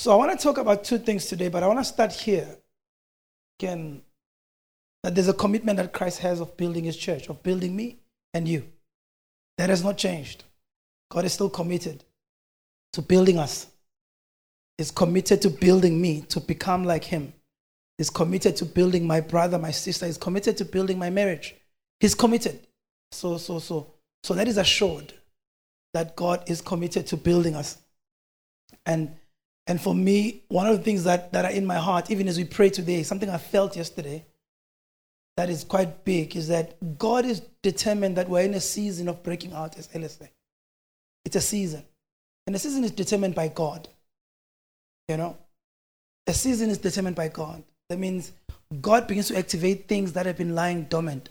So I want to talk about two things today, but I want to start here. Again, that there's a commitment that Christ has of building his church, of building me and you. That has not changed. God is still committed to building us. He's committed to building me to become like him. He's committed to building my brother, my sister. He's committed to building my marriage. He's committed. So, so, so, so that is assured that God is committed to building us. And and for me, one of the things that, that are in my heart, even as we pray today, something I felt yesterday that is quite big, is that God is determined that we're in a season of breaking out as LSA. It's a season. And the season is determined by God. You know? A season is determined by God. That means God begins to activate things that have been lying dormant.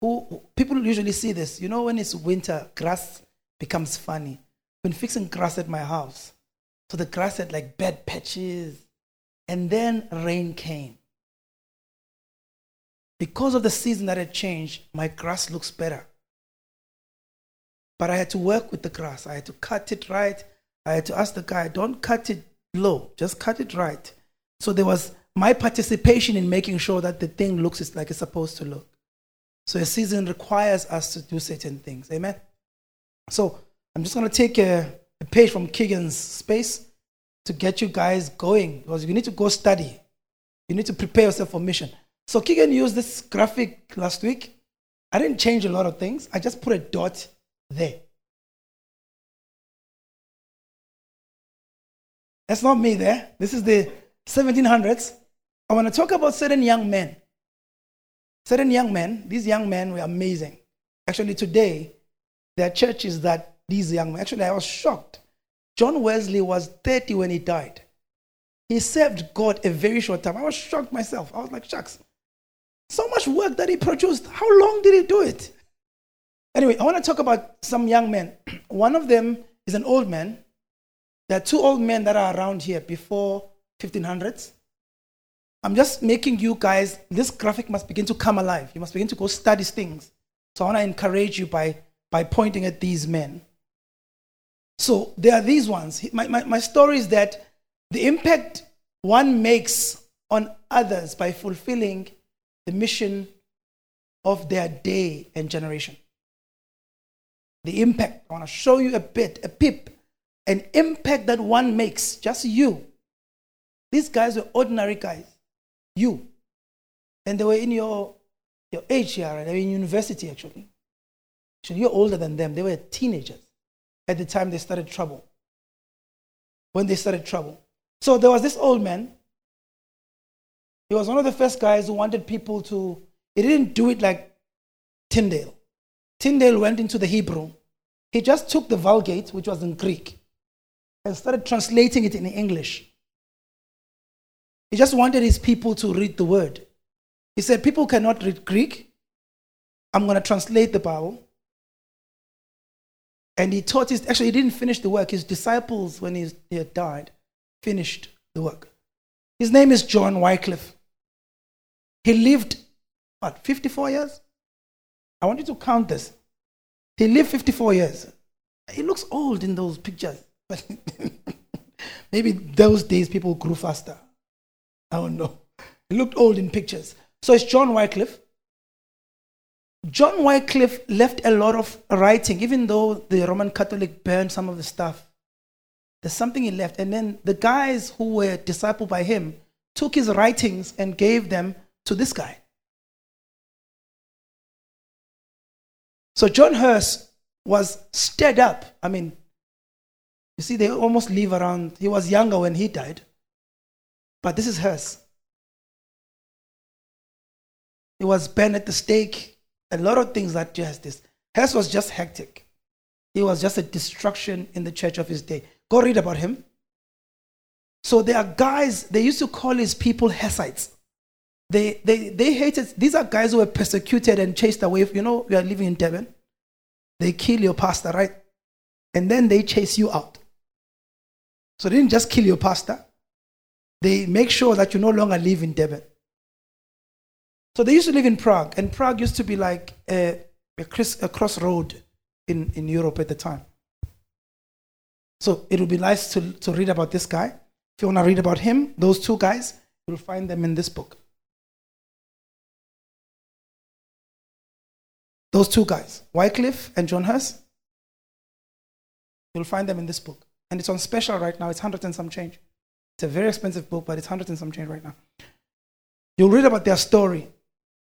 Who, people usually see this. You know, when it's winter, grass becomes funny. I've been fixing grass at my house, so the grass had like bad patches. And then rain came. Because of the season that had changed, my grass looks better. But I had to work with the grass. I had to cut it right. I had to ask the guy, don't cut it low, just cut it right. So there was my participation in making sure that the thing looks like it's supposed to look. So a season requires us to do certain things. Amen. So I'm just going to take a a page from Keegan's space to get you guys going because you need to go study. You need to prepare yourself for mission. So Keegan used this graphic last week. I didn't change a lot of things. I just put a dot there. That's not me there. This is the 1700s. I want to talk about certain young men. Certain young men, these young men were amazing. Actually, today, there are churches that these young men. Actually, I was shocked. John Wesley was 30 when he died. He served God a very short time. I was shocked myself. I was like, shucks. So much work that he produced. How long did he do it? Anyway, I want to talk about some young men. One of them is an old man. There are two old men that are around here before 1500s. I'm just making you guys, this graphic must begin to come alive. You must begin to go study things. So I want to encourage you by, by pointing at these men. So there are these ones. My, my, my story is that the impact one makes on others by fulfilling the mission of their day and generation. The impact, I want to show you a bit, a pip, an impact that one makes, just you. These guys were ordinary guys, you. And they were in your, your age here, they were in university actually. Actually, you're older than them, they were teenagers at the time they started trouble. When they started trouble. So there was this old man. He was one of the first guys who wanted people to, he didn't do it like Tyndale. Tyndale went into the Hebrew. He just took the Vulgate, which was in Greek, and started translating it in English. He just wanted his people to read the word. He said, People cannot read Greek. I'm going to translate the Bible. And he taught his, actually, he didn't finish the work. His disciples, when he, had died, finished the work. His name is John Wycliffe. He lived, what, 54 years? I want you to count this. He lived 54 years. He looks old in those pictures. But maybe those days people grew faster. I don't know. He looked old in pictures. So it's John Wycliffe. John Wycliffe left a lot of writing, even though the Roman Catholic burned some of the stuff. There's something he left. And then the guys who were discipled by him took his writings and gave them to this guy. So John Hus was stirred up. I mean, you see, they almost live around. He was younger when he died. But this is Hus. He was burned at the stake a lot of things that just this. Hus was just hectic. He was just a destruction in the church of his day. Go read about him. So there are guys, they used to call his people Hussites. They, they, they hated, these are guys who were persecuted and chased away. You know, we are living in Devon. They kill your pastor, right? And then they chase you out. So they didn't just kill your pastor, they make sure that you no longer live in Devon. So they used to live in Prague, and Prague used to be like a, a, a crossroad in, in Europe at the time. So it would be nice to, to read about this guy. If you want to read about him, those two guys, you'll find them in this book. Those two guys, Wycliffe and John Huss, you'll find them in this book. And it's on special right now. It's 100 and some change. It's a very expensive book, but it's 100 and some change right now. You'll read about their story.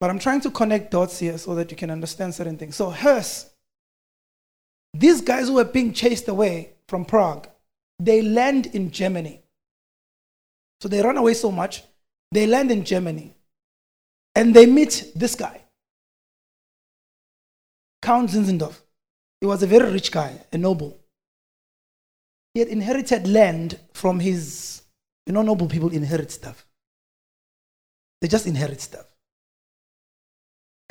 But I'm trying to connect dots here so that you can understand certain things. So, Huss, these guys who were being chased away from Prague, they land in Germany. So they run away so much, they land in Germany. And they meet this guy, Count Zinzendorf. He was a very rich guy, a noble. He had inherited land from his, you know, noble people inherit stuff. They just inherit stuff.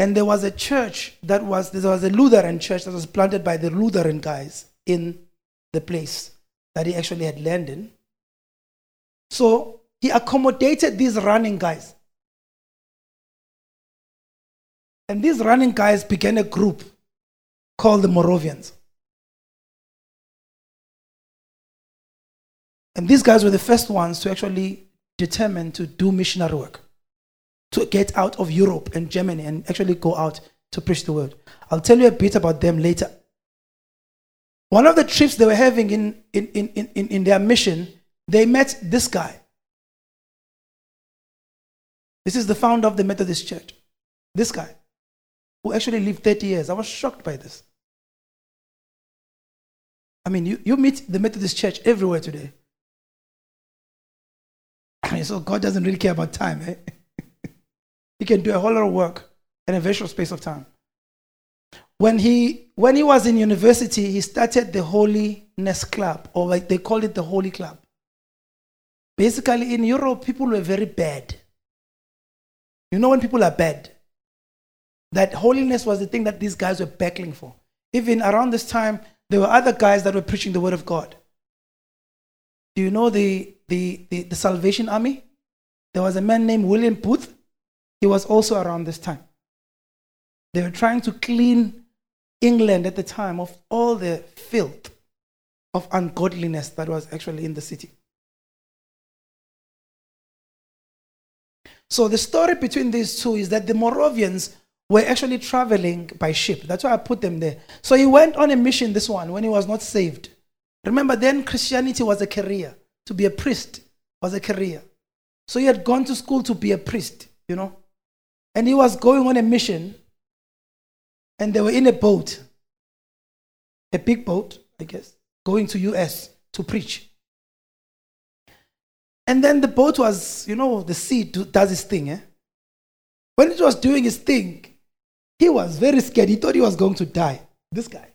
And there was a church that was, there was a Lutheran church that was planted by the Lutheran guys in the place that he actually had land in. So he accommodated these running guys. And these running guys began a group called the Moravians. And these guys were the first ones to actually determine to do missionary work, to get out of Europe and Germany and actually go out to preach the word. I'll tell you a bit about them later. One of the trips they were having in, in, in, in, in their mission, they met this guy. This is the founder of the Methodist Church. This guy, who actually lived 30 years. I was shocked by this. I mean, you, you meet the Methodist Church everywhere today. I mean, so God doesn't really care about time. Eh? He can do a whole lot of work in a very short space of time. When he, when he was in university, he started the Holiness Club, or like they called it the Holy Club. Basically, in Europe, people were very bad. You know when people are bad? That holiness was the thing that these guys were battling for. Even around this time, there were other guys that were preaching the word of God. Do you know the, the, the, the Salvation Army? There was a man named William Booth. He was also around this time. They were trying to clean England at the time of all the filth of ungodliness that was actually in the city. So the story between these two is that the Moravians were actually traveling by ship. That's why I put them there. So he went on a mission, this one, when he was not saved. Remember, then Christianity was a career. To be a priest was a career. So he had gone to school to be a priest, you know. And he was going on a mission, and they were in a boat, a big boat, I guess, going to US to preach. And then the boat was, you know, the sea does its thing. Eh? When it was doing its thing, he was very scared. He thought he was going to die. This guy.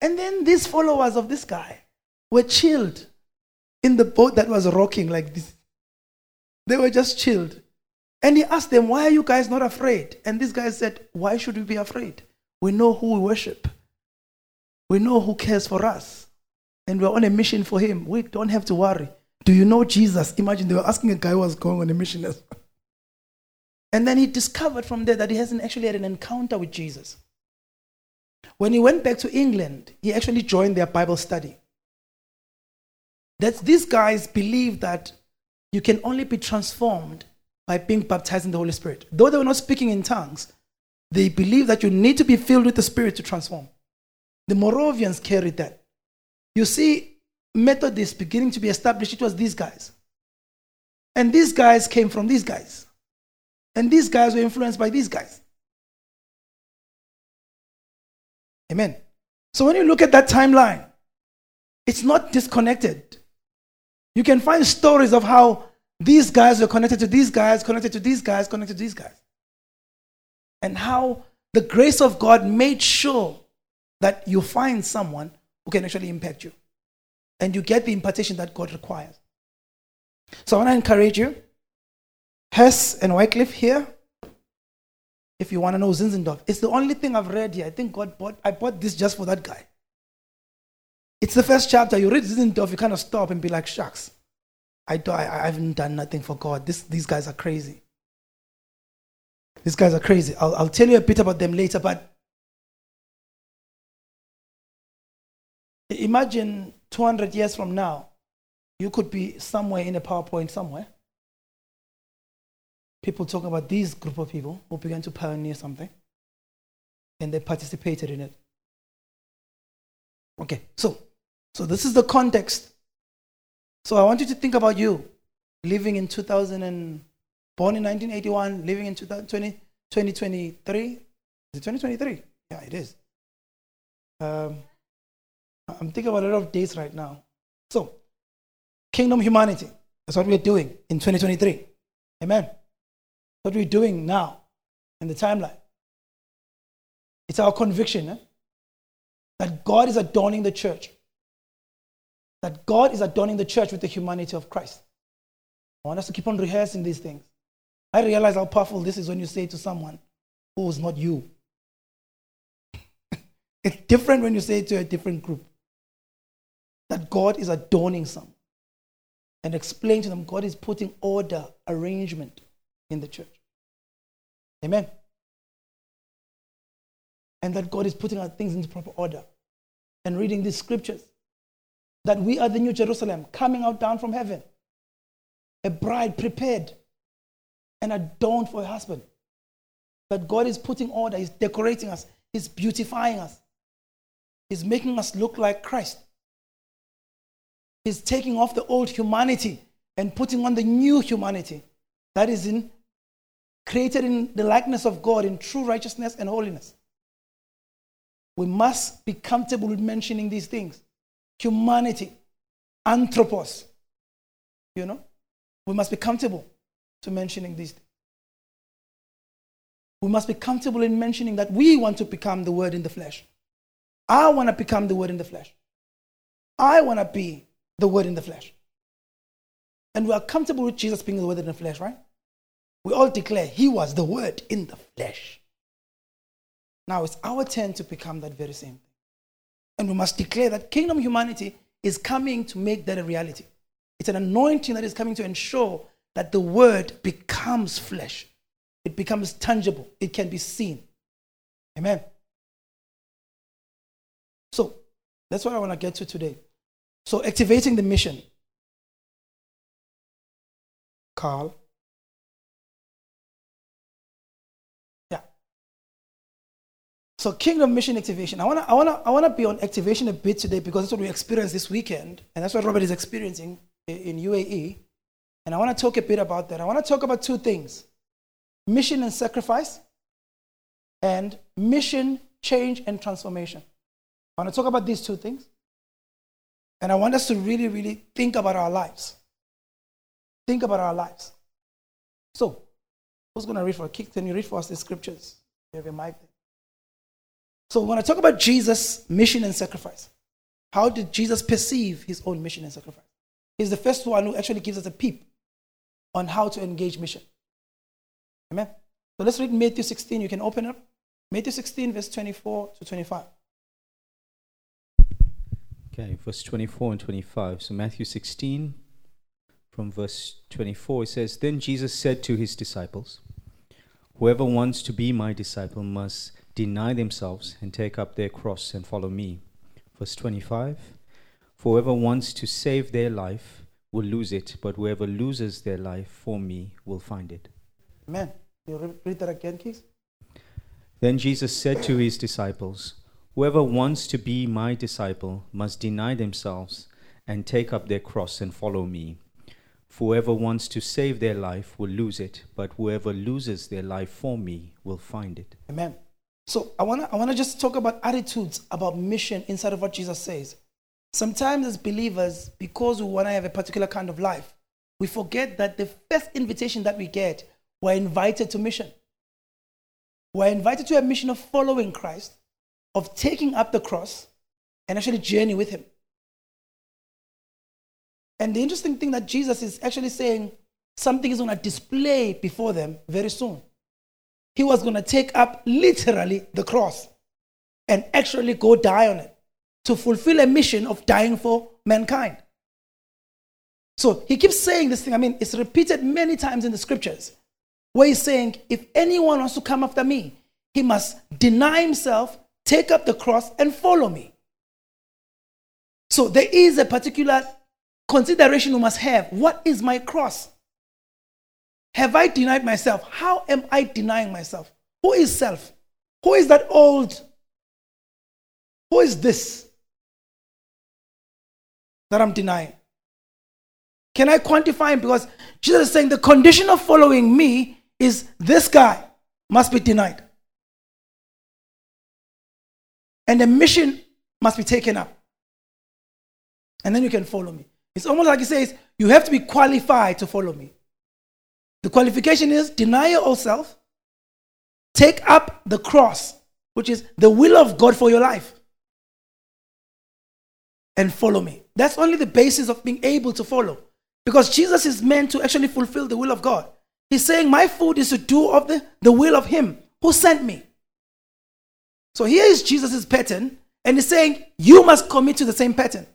And then these followers of this guy were chilled in the boat that was rocking like this. They were just chilled. And he asked them, Why are you guys not afraid? And this guy said, Why should we be afraid? We know who we worship, we know who cares for us and we're on a mission for him. We don't have to worry. Do you know Jesus? Imagine they were asking a guy who was going on a mission as well. And then he discovered from there that he hasn't actually had an encounter with Jesus. When he went back to England, he actually joined their Bible study. That these guys believe that you can only be transformed by being baptized in the Holy Spirit. Though they were not speaking in tongues, they believe that you need to be filled with the Spirit to transform. The Moravians carried that. You see, Methodists beginning to be established, it was these guys. And these guys came from these guys. And these guys were influenced by these guys. Amen. So when you look at that timeline, it's not disconnected. You can find stories of how these guys were connected to these guys, connected to these guys, connected to these guys. And how the grace of God made sure that you find someone who can actually impact you. And you get the impartation that God requires. So I want to encourage you. Huss and Wycliffe here. If you want to know Zinzendorf, it's the only thing I've read here. I think God bought, I bought this just for that guy. It's the first chapter. You read Zinzendorf, you kind of stop and be like, shucks. I, do, I, I haven't done nothing for God. This, these guys are crazy. These guys are crazy. I'll, I'll tell you a bit about them later, but Imagine 200 years from now, you could be somewhere in a PowerPoint somewhere. People talking about this group of people who began to pioneer something and they participated in it. Okay, so so this is the context. So I want you to think about you living in 2000 and born in 1981, living in 2020, 2023. Is it 2023? Yeah, it is. Um, I'm thinking about a lot of days right now. So, kingdom humanity. That's what we're doing in 2023. Amen. What we're doing now in the timeline. It's our conviction eh? that God is adorning the church. That God is adorning the church with the humanity of Christ. I want us to keep on rehearsing these things. I realize how powerful this is when you say to someone who is not you. it's different when you say to a different group that God is adorning some and explain to them God is putting order, arrangement in the church. Amen. And that God is putting our things into proper order and reading these scriptures. That we are the new Jerusalem coming out down from heaven, a bride prepared and adorned for a husband. That God is putting order, He's decorating us, He's beautifying us, He's making us look like Christ. He's taking off the old humanity and putting on the new humanity that is in created in the likeness of God in true righteousness and holiness. We must be comfortable with mentioning these things. Humanity, anthropos. You know? We must be comfortable to mentioning these things. We must be comfortable in mentioning that we want to become the word in the flesh. I want to become the word in the flesh. I want to be the word in the flesh. And we are comfortable with Jesus being the word in the flesh, right? We all declare he was the word in the flesh. Now it's our turn to become that very same. And we must declare that kingdom humanity is coming to make that a reality. It's an anointing that is coming to ensure that the word becomes flesh. It becomes tangible. It can be seen. Amen. So that's what I want to get to today. So, activating the mission. Carl. So, kingdom mission activation. I want to I wanna, I wanna be on activation a bit today because that's what we experienced this weekend. And that's what Robert is experiencing in UAE. And I want to talk a bit about that. I want to talk about two things mission and sacrifice, and mission, change, and transformation. I want to talk about these two things. And I want us to really, really think about our lives. Think about our lives. So, who's to read for a kick? Can you read for us the scriptures? You have a mic So, when I talk about Jesus' mission and sacrifice, how did Jesus perceive his own mission and sacrifice? He's the first one who actually gives us a peep on how to engage mission. Amen. So let's read Matthew 16. You can open up. Matthew 16, verse 24 to 25. Okay, verse 24 and 25. So, Matthew 16, from verse 24, it says Then Jesus said to his disciples, Whoever wants to be my disciple must deny themselves and take up their cross and follow me. Verse 25 For whoever wants to save their life will lose it, but whoever loses their life for me will find it. Amen. You read that again, please. Then Jesus said to his disciples, Whoever wants to be my disciple must deny themselves and take up their cross and follow me. For whoever wants to save their life will lose it, but whoever loses their life for me will find it. Amen. So I want to I wanna just talk about attitudes about mission inside of what Jesus says. Sometimes as believers, because we want to have a particular kind of life, we forget that the first invitation that we get, we're invited to mission. We're invited to a mission of following Christ of taking up the cross and actually journey with him. And the interesting thing that Jesus is actually saying something is going to display before them very soon. He was going to take up literally the cross and actually go die on it to fulfill a mission of dying for mankind. So he keeps saying this thing. I mean, it's repeated many times in the scriptures where he's saying, if anyone wants to come after me, he must deny himself, take up the cross and follow me. So there is a particular consideration we must have. What is my cross? Have I denied myself? How am I denying myself? Who is self? Who is that old? Who is this that I'm denying? Can I quantify him? Because Jesus is saying the condition of following me is this guy must be denied. And the mission must be taken up. And then you can follow me. It's almost like he says, you have to be qualified to follow me. The qualification is deny yourself, take up the cross, which is the will of God for your life, and follow me. That's only the basis of being able to follow. Because Jesus is meant to actually fulfill the will of God. He's saying, My food is to do of the, the will of Him who sent me. So here is Jesus' pattern, and he's saying, You must commit to the same pattern.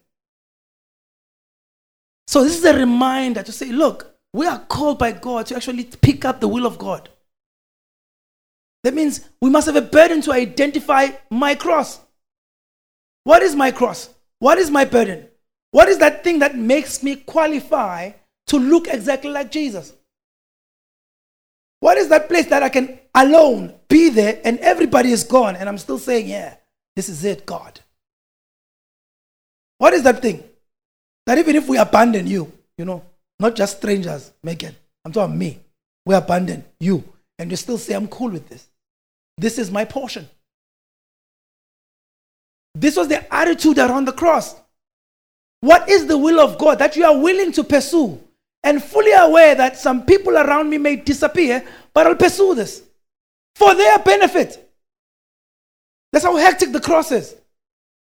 So this is a reminder to say, Look, we are called by God to actually pick up the will of God. That means we must have a burden to identify my cross. What is my cross? What is my burden? What is that thing that makes me qualify to look exactly like Jesus? What is that place that I can alone be there and everybody is gone and I'm still saying, yeah, this is it, God? What is that thing? That even if we abandon you, you know, not just strangers, Megan, I'm talking me, we abandon you and you still say, I'm cool with this. This is my portion. This was the attitude around the cross. What is the will of God that you are willing to pursue? And fully aware that some people around me may disappear, but I'll pursue this for their benefit. That's how hectic the cross is.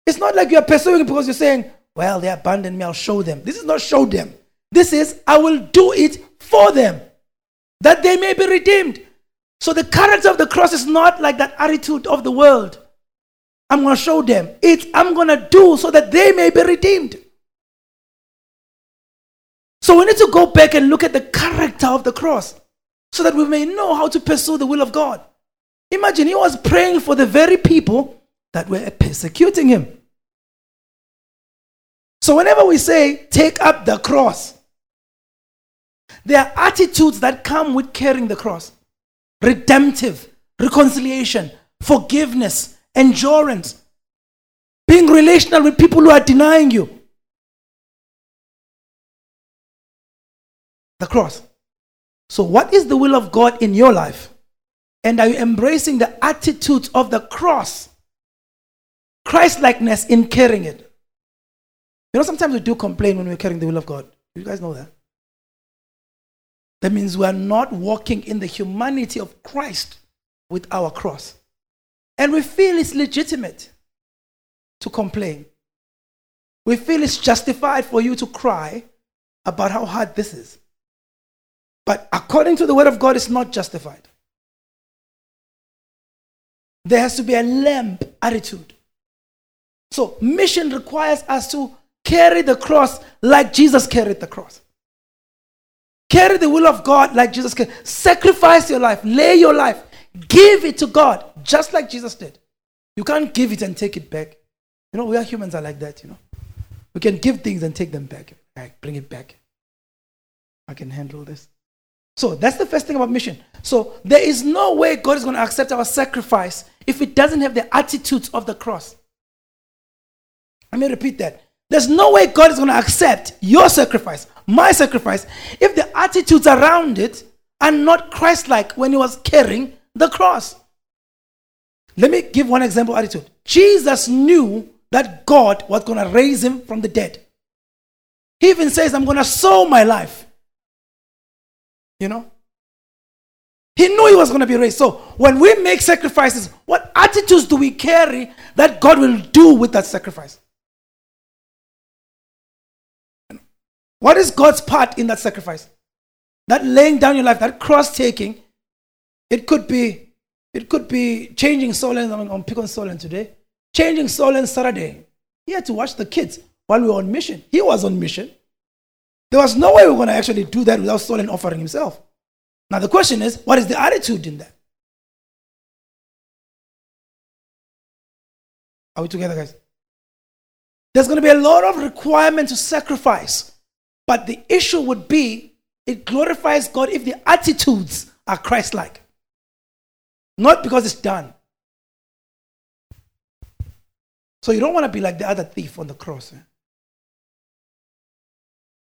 It's not like you're pursuing because you're saying, well, they abandoned me, I'll show them. This is not show them. This is, I will do it for them, that they may be redeemed. So the character of the cross is not like that attitude of the world. I'm going to show them. It's I'm going to do so that they may be redeemed. So we need to go back and look at the character of the cross so that we may know how to pursue the will of God. Imagine he was praying for the very people that were persecuting him. So whenever we say, take up the cross, there are attitudes that come with carrying the cross redemptive, reconciliation, forgiveness, endurance, being relational with people who are denying you. The cross. So, what is the will of God in your life? And are you embracing the attitude of the cross? Christ likeness in carrying it. You know, sometimes we do complain when we're carrying the will of God. You guys know that? That means we are not walking in the humanity of Christ with our cross. And we feel it's legitimate to complain. We feel it's justified for you to cry about how hard this is. But according to the word of God, it's not justified. There has to be a lamb attitude. So, mission requires us to carry the cross like Jesus carried the cross. Carry the will of God like Jesus carried. Sacrifice your life, lay your life, give it to God, just like Jesus did. You can't give it and take it back. You know, we are humans are like that, you know. We can give things and take them back. Bring it back. I can handle this. So that's the first thing about mission. So there is no way God is going to accept our sacrifice if it doesn't have the attitudes of the cross. Let me repeat that. There's no way God is going to accept your sacrifice, my sacrifice, if the attitudes around it are not Christ like when he was carrying the cross. Let me give one example attitude. Jesus knew that God was going to raise him from the dead. He even says, I'm going to sow my life. You know? He knew he was going to be raised. So when we make sacrifices, what attitudes do we carry that God will do with that sacrifice? What is God's part in that sacrifice? That laying down your life, that cross taking, it could be it could be changing Solent on, on Pick on Solent today, changing Solent Saturday. He had to watch the kids while we were on mission. He was on mission. There was no way we are going to actually do that without Solent offering himself. Now, the question is, what is the attitude in that? Are we together, guys? there's going to be a lot of requirement to sacrifice. But the issue would be it glorifies God if the attitudes are Christ like. Not because it's done. So you don't want to be like the other thief on the cross. Eh?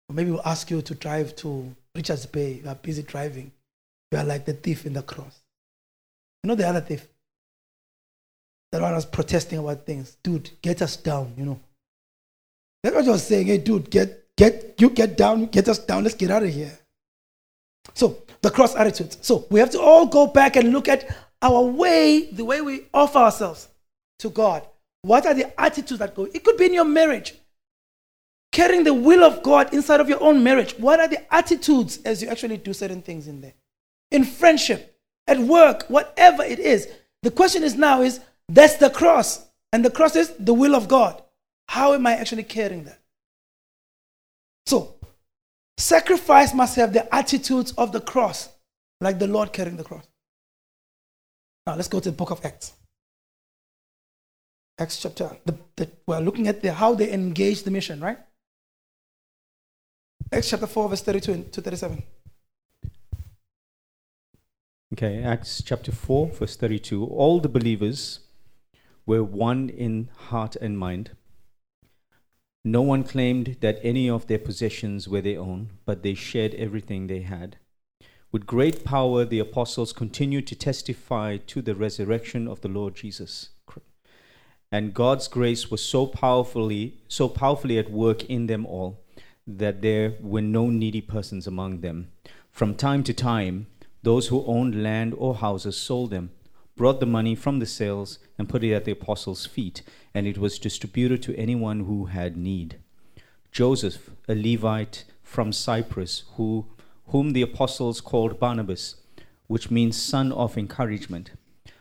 Or maybe we'll ask you to drive to Richards Bay. You are busy driving. You are like the thief in the cross. You know the other thief? That one was protesting about things. Dude, get us down, you know. That's what I was saying. Hey, dude, get, get, you get down, get us down. Let's get out of here. So, the cross attitude. So, we have to all go back and look at our way, the way we offer ourselves to God. What are the attitudes that go? It could be in your marriage. Carrying the will of God inside of your own marriage. What are the attitudes as you actually do certain things in there? In friendship, at work, whatever it is. The question is now is that's the cross. And the cross is the will of God. How am I actually carrying that? So, sacrifice must have the attitudes of the cross, like the Lord carrying the cross. Now, let's go to the book of Acts. Acts chapter. The, the, we're looking at the, how they engage the mission, right? Acts chapter 4, verse 32 to 37. Okay, Acts chapter 4, verse 32. All the believers were one in heart and mind. No one claimed that any of their possessions were their own, but they shared everything they had. With great power, the apostles continued to testify to the resurrection of the Lord Jesus. And God's grace was so powerfully, so powerfully at work in them all that there were no needy persons among them. From time to time, those who owned land or houses sold them, brought the money from the sales, and put it at the apostles' feet, and it was distributed to anyone who had need. Joseph, a Levite from Cyprus, who, whom the apostles called Barnabas, which means son of encouragement,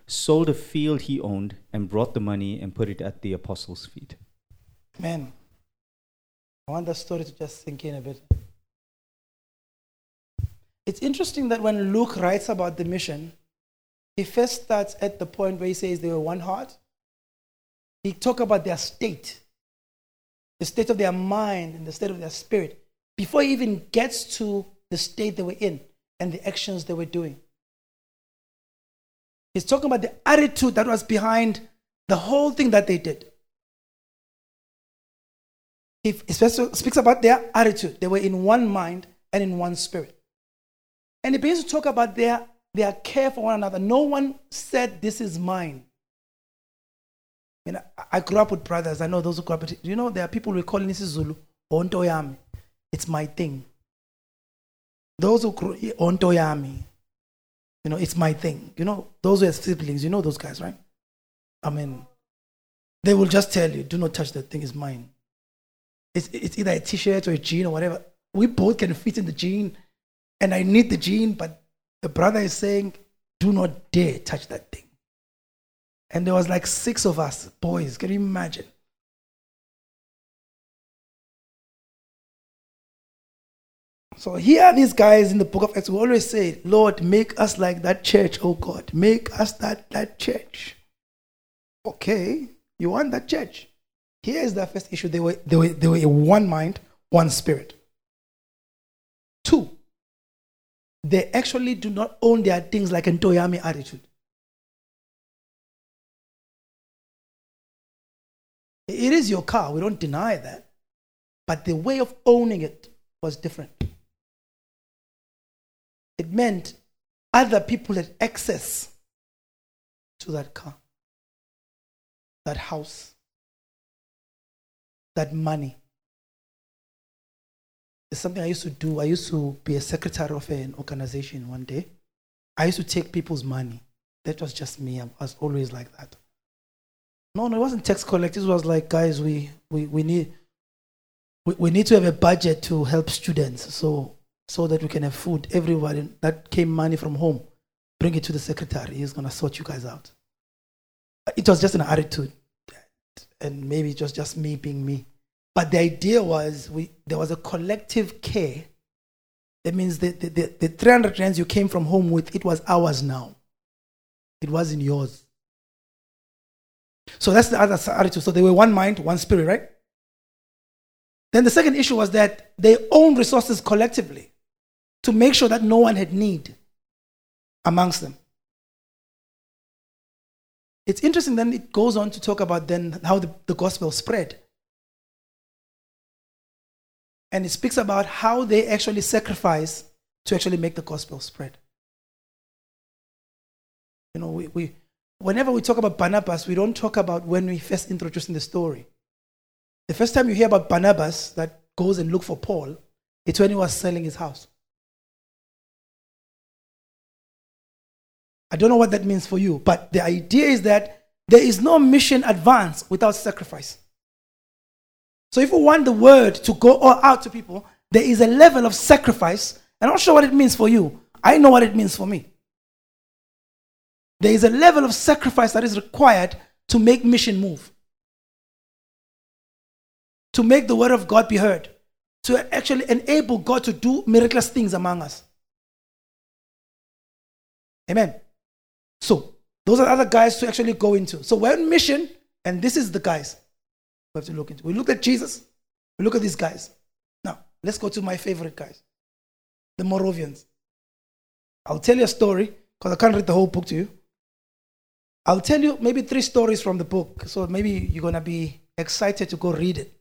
sold a field he owned and brought the money and put it at the apostles' feet. Man, I want that story to just sink in a bit. It's interesting that when Luke writes about the mission, he first starts at the point where he says they were one heart. He talk about their state, the state of their mind and the state of their spirit, before he even gets to the state they were in and the actions they were doing. He's talking about the attitude that was behind the whole thing that they did. He speaks about their attitude. They were in one mind and in one spirit. And he begins to talk about their, their care for one another. No one said, This is mine. You know, I grew up with brothers. I know those who grew up with, you know, there are people we call in Zulu, Ontoyami. It's my thing. Those who grew Ontoyami, you know, it's my thing. You know, those who have siblings, you know those guys, right? I mean, they will just tell you, do not touch that thing, it's mine. It's, it's either a t shirt or a jean or whatever. We both can fit in the jean, and I need the jean, but the brother is saying, do not dare touch that thing. And there was like six of us, boys. Can you imagine? So here are these guys in the book of Acts who always say, Lord, make us like that church, oh God. Make us that, that church. Okay, you want that church. Here is the first issue. They were, they were, they were one mind, one spirit. They actually do not own their things like a Toyami attitude. It is your car, we don't deny that. But the way of owning it was different. It meant other people had access to that car, that house, that money. It's something I used to do. I used to be a secretary of an organization one day. I used to take people's money. That was just me. I was always like that. No, no, it wasn't tax collectors. It was like, guys, we, we, we need we, we need to have a budget to help students so so that we can have food. Everybody that came money from home, bring it to the secretary. He's gonna sort you guys out. It was just an attitude and maybe it was just me being me. But the idea was we, there was a collective care. That means the, the, the, the 300 rands you came from home with, it was ours now. It wasn't yours. So that's the other attitude. So they were one mind, one spirit, right? Then the second issue was that they owned resources collectively to make sure that no one had need amongst them. It's interesting, then it goes on to talk about then how the, the gospel spread. And it speaks about how they actually sacrifice to actually make the gospel spread. You know, we, we, whenever we talk about Barnabas, we don't talk about when we first introduced in the story. The first time you hear about Barnabas that goes and look for Paul, it's when he was selling his house. I don't know what that means for you, but the idea is that there is no mission advance without sacrifice. So if we want the word to go all out to people, there is a level of sacrifice. I'm not sure what it means for you. I know what it means for me. There is a level of sacrifice that is required to make mission move, to make the word of God be heard, to actually enable God to do miraculous things among us. Amen. So, those are other guys to actually go into. So, we're on mission, and this is the guys we have to look into. We look at Jesus, we look at these guys. Now, let's go to my favorite guys the Moravians. I'll tell you a story because I can't read the whole book to you. I'll tell you maybe three stories from the book, so maybe you're going to be excited to go read it.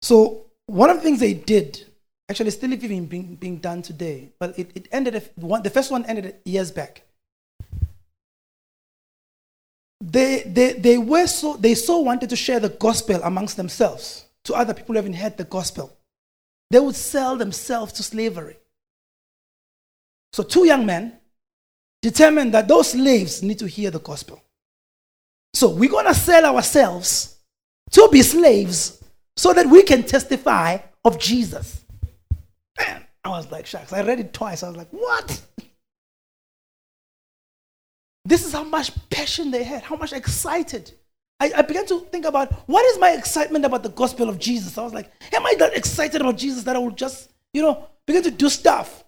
So, one of the things they did Actually, still even being, being done today. But it, it ended, one, the first one ended years back. They, they, they were so, they so wanted to share the gospel amongst themselves to other people who haven't heard the gospel. They would sell themselves to slavery. So, two young men determined that those slaves need to hear the gospel. So, we're going to sell ourselves to be slaves so that we can testify of Jesus. Man, I was like, shucks. I read it twice. I was like, what? This is how much passion they had, how much excited. I, I, began to think about what is my excitement about the gospel of Jesus. I was like, am I that excited about Jesus that I will just, you know, begin to do stuff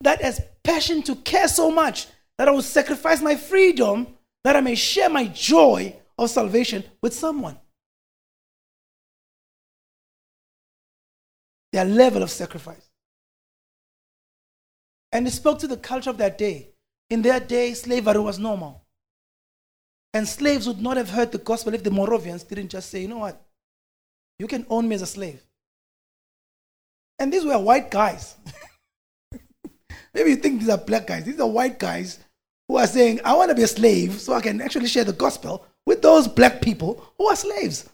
that has passion to care so much that I will sacrifice my freedom that I may share my joy of salvation with someone? their level of sacrifice. And it spoke to the culture of that day. In their day, slavery was normal. And slaves would not have heard the gospel if the Moravians didn't just say, you know what? You can own me as a slave. And these were white guys. Maybe you think these are black guys. These are white guys who are saying, I want to be a slave so I can actually share the gospel with those black people who are slaves.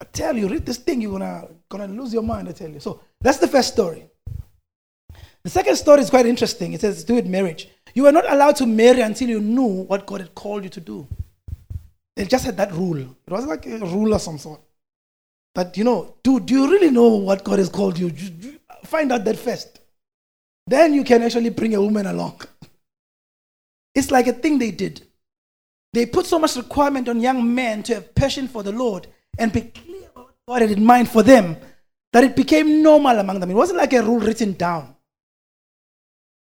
I tell you, read this thing, you're gonna, gonna lose your mind, I tell you. So that's the first story. The second story is quite interesting. It says do with marriage. You were not allowed to marry until you knew what God had called you to do. They just had that rule. It was like a rule of some sort. But you know, do, do you really know what God has called you? Find out that first. Then you can actually bring a woman along. It's like a thing they did. They put so much requirement on young men to have passion for the Lord and be clear about what God had in mind for them, that it became normal among them. It wasn't like a rule written down,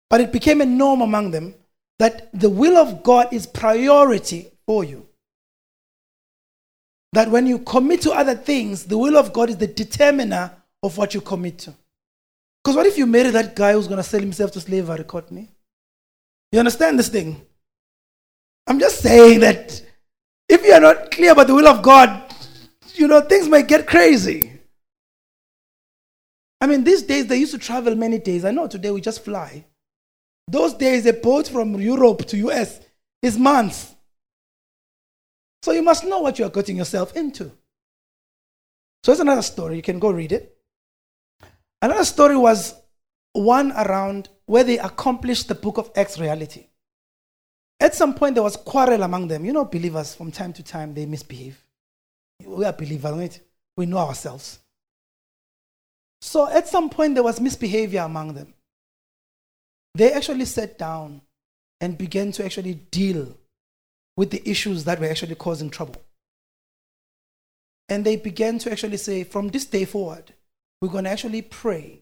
but it became a norm among them that the will of God is priority for you. That when you commit to other things, the will of God is the determiner of what you commit to. Because what if you marry that guy who's going to sell himself to slavery, Courtney? You understand this thing? I'm just saying that if you are not clear about the will of God, you know, things might get crazy. I mean, these days they used to travel many days. I know today we just fly. Those days, a boat from Europe to US is months. So you must know what you are getting yourself into. So it's another story. You can go read it. Another story was one around where they accomplished the book of Acts reality. At some point, there was quarrel among them. You know, believers from time to time they misbehave. We are believers, right? We know ourselves. So at some point, there was misbehavior among them. They actually sat down and began to actually deal with the issues that were actually causing trouble. And they began to actually say, from this day forward, we're going to actually pray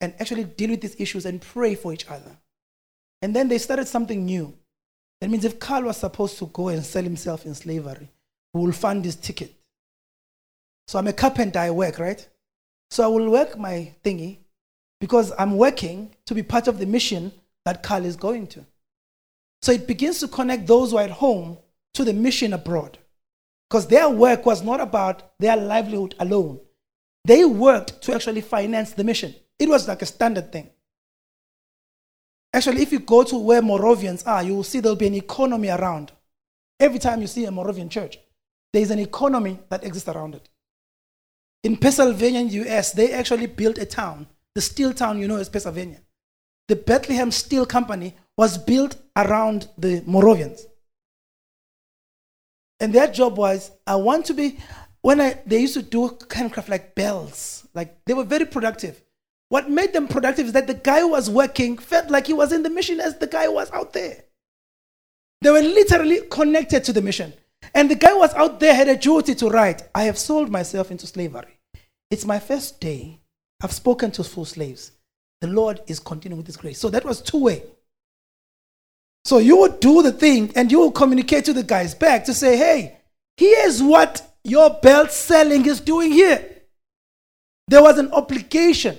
and actually deal with these issues and pray for each other. And then they started something new. That means if Carl was supposed to go and sell himself in slavery, who will fund his ticket. So I'm a carpenter, I work, right? So I will work my thingy because I'm working to be part of the mission that Carl is going to. So it begins to connect those who are at home to the mission abroad. Because their work was not about their livelihood alone. They worked to actually finance the mission. It was like a standard thing. Actually, if you go to where Moravians are, you will see there'll be an economy around. Every time you see a Moravian church, there is an economy that exists around it. In Pennsylvania, US, they actually built a town, the steel town you know is Pennsylvania. The Bethlehem Steel Company was built around the Moravians. And their job was, I want to be, when I, they used to do handcraft like bells, like they were very productive. What made them productive is that the guy who was working felt like he was in the mission as the guy was out there. They were literally connected to the mission. And the guy was out there had a duty to write, I have sold myself into slavery. It's my first day. I've spoken to full slaves. The Lord is continuing with his grace. So that was two way. So you would do the thing and you will communicate to the guys back to say, hey, here's what your belt selling is doing here. There was an obligation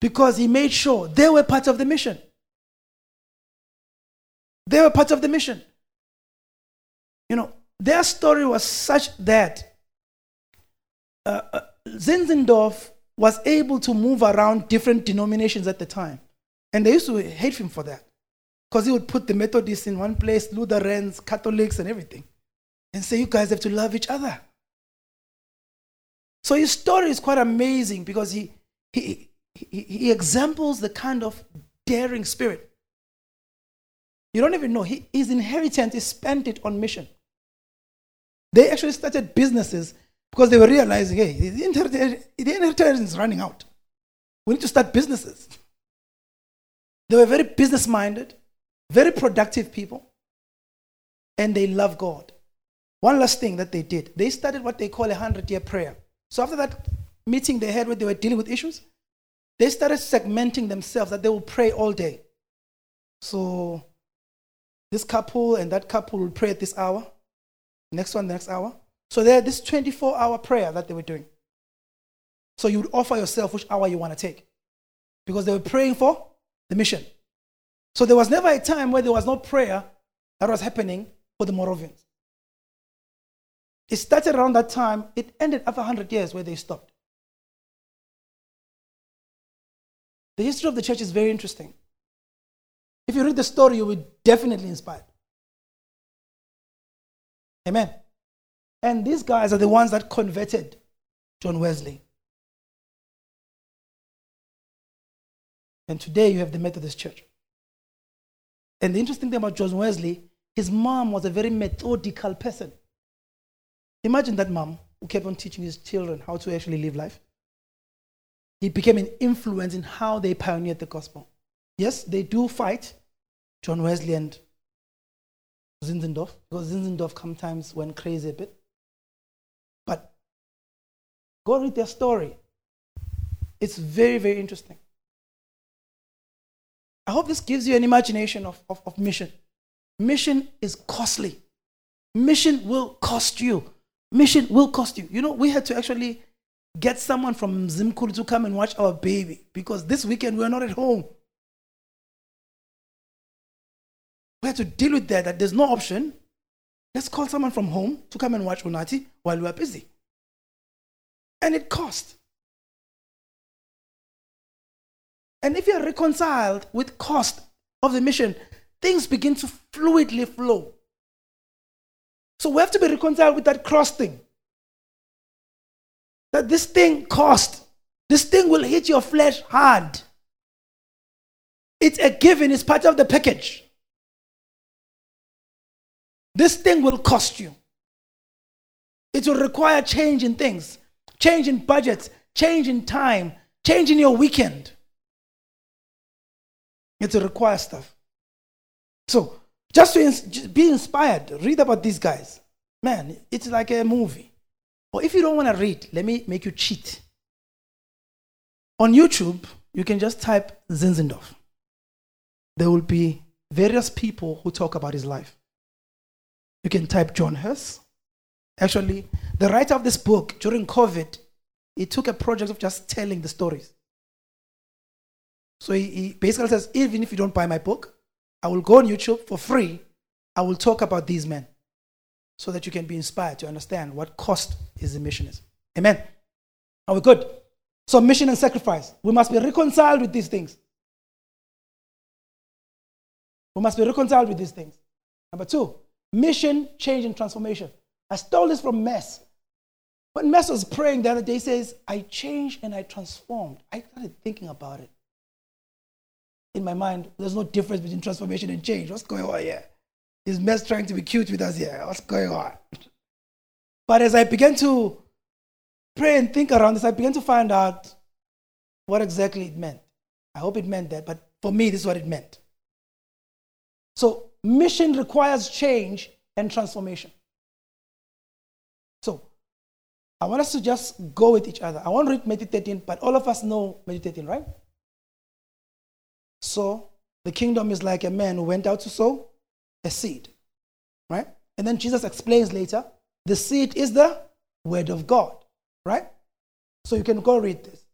because he made sure they were part of the mission. They were part of the mission. You know, their story was such that uh, uh, Zinzendorf was able to move around different denominations at the time. And they used to hate him for that. Because he would put the Methodists in one place, Lutherans, Catholics, and everything, and say, You guys have to love each other. So his story is quite amazing because he, he, he, he examples the kind of daring spirit. You don't even know. He, his inheritance, he spent it on mission. They actually started businesses because they were realizing, hey, the inheritance, the inheritance is running out. We need to start businesses. They were very business minded very productive people, and they love God. One last thing that they did they started what they call a 100 year prayer. So after that meeting they had where they were dealing with issues, they started segmenting themselves that they will pray all day. So this couple and that couple will pray at this hour, next one, the next hour. So they had this 24 hour prayer that they were doing. So you would offer yourself which hour you want to take because they were praying for the mission. So there was never a time where there was no prayer that was happening for the Moravians. It started around that time, it ended after 100 years where they stopped. The history of the church is very interesting. If you read the story, you will be definitely inspired. Amen. And these guys are the ones that converted John Wesley. And today you have the Methodist Church. And the interesting thing about John Wesley, his mom was a very methodical person. Imagine that mom who kept on teaching his children how to actually live life. He became an influence in how they pioneered the gospel. Yes, they do fight, John Wesley and Zinzendorf, because Zinzendorf sometimes went crazy a bit. Go read their story. It's very, very interesting. I hope this gives you an imagination of, of, of mission. Mission is costly. Mission will cost you. Mission will cost you. You know, we had to actually get someone from Zimkuru to come and watch our baby because this weekend we are not at home. We had to deal with that, that there's no option. Let's call someone from home to come and watch Unati while we are busy. And it cost. And if you're reconciled with cost of the mission, things begin to fluidly flow. So we have to be reconciled with that cross thing. That this thing cost. This thing will hit your flesh hard. It's a given, it's part of the package. This thing will cost you. It will require change in things, change in budgets, change in time, change in your weekend. It's a requires stuff. So, just to ins- be inspired, read about these guys. Man, it's like a movie. Or if you don't want to read, let me make you cheat. On YouTube, you can just type Zinzendorf. There will be various people who talk about his life. You can type John Hus. Actually, the writer of this book during COVID, he took a project of just telling the stories. So he, he basically says, even if you don't buy my book, I will go on YouTube for free. I will talk about these men so that you can be inspired to understand what cost is the mission is. Amen. Are we good? So mission and sacrifice. We must be reconciled with these things. We must be reconciled with these things. Number two, mission, change, and transformation. I stole this from Mess. When Mess was praying the other day, he says, I changed and I transformed. I started thinking about it. In my mind, there's no difference between transformation and change. What's going on here? Is Mess trying to be cute with us here? What's going on? But as I began to pray and think around this, I began to find out what exactly it meant. I hope it meant that, but for me, this is what it meant. So, mission requires change and transformation. So, I want us to just go with each other. I won't read 13, but all of us know 13, right? So, the kingdom is like a man who went out to sow a seed, right? And then Jesus explains later the seed is the word of God, right? So, you can go read this.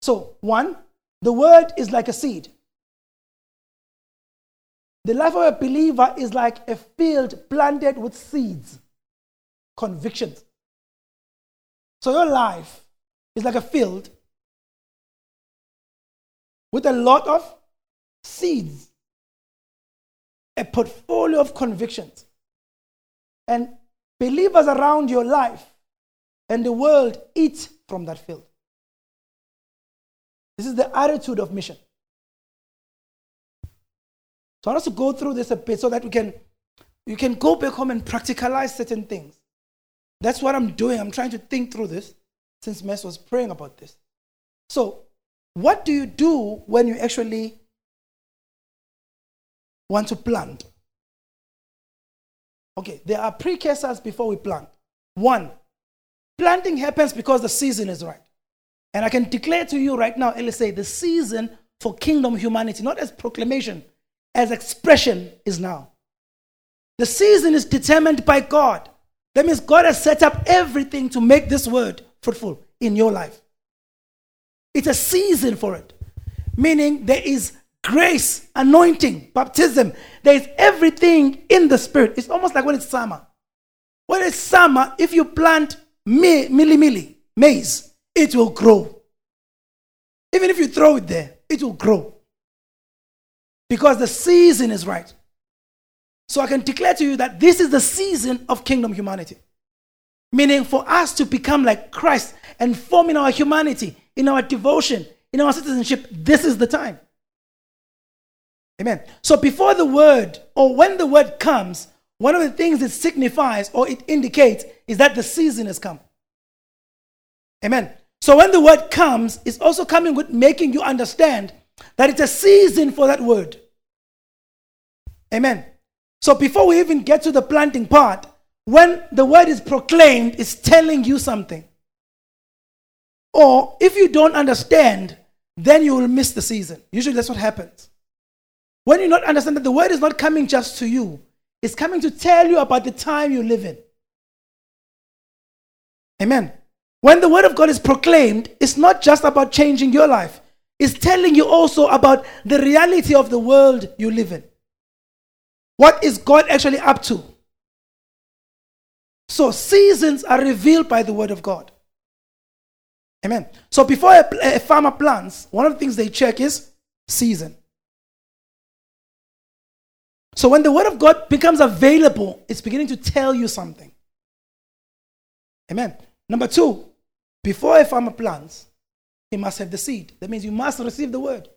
So, one, the word is like a seed. The life of a believer is like a field planted with seeds, convictions. So your life is like a field with a lot of seeds, a portfolio of convictions. And believers around your life and the world eat from that field. This is the attitude of mission. So I want us to go through this a bit so that we can you can go back home and practicalize certain things. That's what I'm doing. I'm trying to think through this since Mess was praying about this. So, what do you do when you actually want to plant? Okay, there are precursors before we plant. One, planting happens because the season is right. And I can declare to you right now, LSA, the season for kingdom humanity, not as proclamation, as expression is now. The season is determined by God. That means God has set up everything to make this word fruitful in your life. It's a season for it, meaning there is grace, anointing, baptism. There is everything in the spirit. It's almost like when it's summer. When it's summer, if you plant me, milli milli, maize, it will grow. Even if you throw it there, it will grow because the season is right. So I can declare to you that this is the season of kingdom humanity. Meaning for us to become like Christ and form in our humanity, in our devotion, in our citizenship, this is the time. Amen. So before the word, or when the word comes, one of the things it signifies or it indicates is that the season has come. Amen. So when the word comes, it's also coming with making you understand that it's a season for that word. Amen. So before we even get to the planting part, when the word is proclaimed, it's telling you something. Or if you don't understand, then you will miss the season. Usually that's what happens. When you not understand that the word is not coming just to you, it's coming to tell you about the time you live in. Amen. When the word of God is proclaimed, it's not just about changing your life, it's telling you also about the reality of the world you live in. What is God actually up to? So, seasons are revealed by the word of God. Amen. So, before a, a farmer plants, one of the things they check is season. So, when the word of God becomes available, it's beginning to tell you something. Amen. Number two, before a farmer plants, he must have the seed. That means you must receive the word.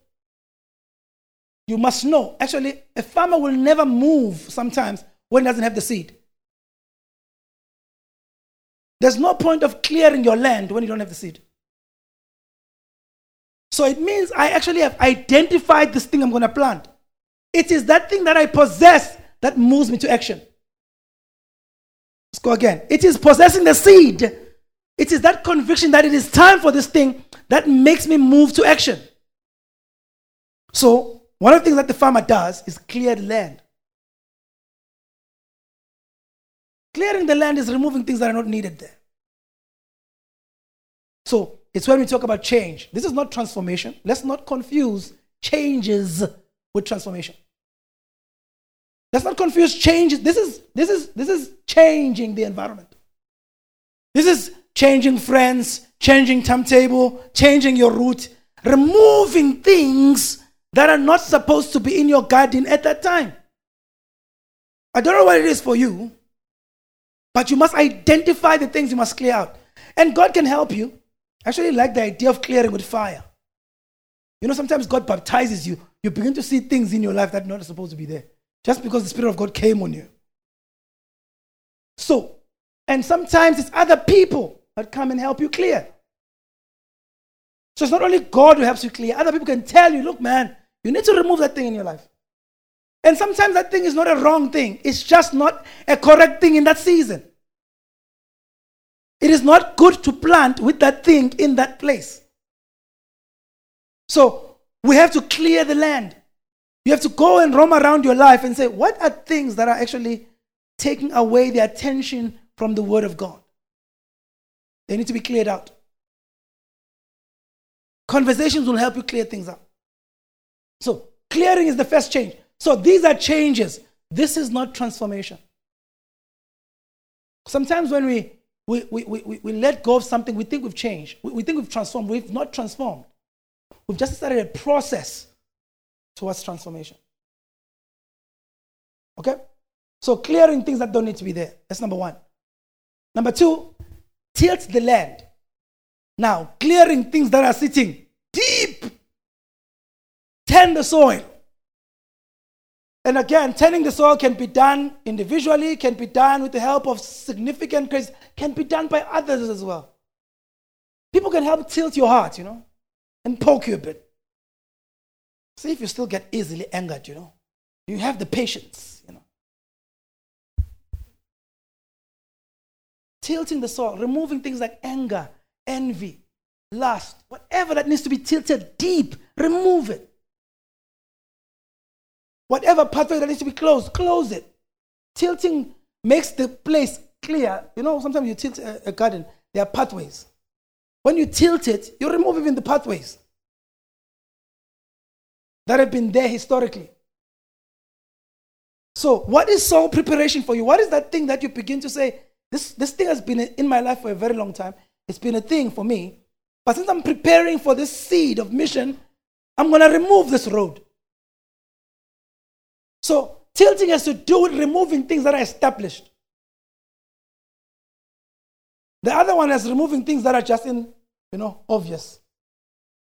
You must know. Actually, a farmer will never move sometimes when he doesn't have the seed. There's no point of clearing your land when you don't have the seed. So it means I actually have identified this thing I'm going to plant. It is that thing that I possess that moves me to action. Let's go again. It is possessing the seed. It is that conviction that it is time for this thing that makes me move to action. So one of the things that the farmer does is clear the land. Clearing the land is removing things that are not needed there. So it's when we talk about change. This is not transformation. Let's not confuse changes with transformation. Let's not confuse change. This is this is this is changing the environment. This is changing friends, changing timetable, changing your route, removing things that are not supposed to be in your garden at that time. I don't know what it is for you, but you must identify the things you must clear out. And God can help you. I actually like the idea of clearing with fire. You know, sometimes God baptizes you, you begin to see things in your life that are not supposed to be there just because the Spirit of God came on you. So, and sometimes it's other people that come and help you clear. So it's not only God who helps you clear, other people can tell you, look, man, you need to remove that thing in your life. And sometimes that thing is not a wrong thing, it's just not a correct thing in that season. It is not good to plant with that thing in that place. So we have to clear the land. You have to go and roam around your life and say, what are things that are actually taking away the attention from the Word of God? They need to be cleared out. Conversations will help you clear things up. So, clearing is the first change. So, these are changes. This is not transformation. Sometimes when we, we, we, we, we let go of something, we think we've changed. We, we think we've transformed. We've not transformed. We've just started a process towards transformation. Okay? So, clearing things that don't need to be there. That's number one. Number two, tilt the land. Now, clearing things that are sitting. Tend the soil. And again, tending the soil can be done individually, can be done with the help of significant grace, can be done by others as well. People can help tilt your heart, you know, and poke you a bit. See if you still get easily angered, you know. You have the patience, you know. Tilting the soil, removing things like anger, envy, lust, whatever that needs to be tilted deep, remove it. Whatever pathway that needs to be closed, close it. Tilting makes the place clear. You know, sometimes you tilt a, a garden, there are pathways. When you tilt it, you remove even the pathways that have been there historically. So, what is soul preparation for you? What is that thing that you begin to say, this, this thing has been in my life for a very long time? It's been a thing for me. But since I'm preparing for this seed of mission, I'm going to remove this road. So, tilting has to do with removing things that are established. The other one is removing things that are just in, you know, obvious.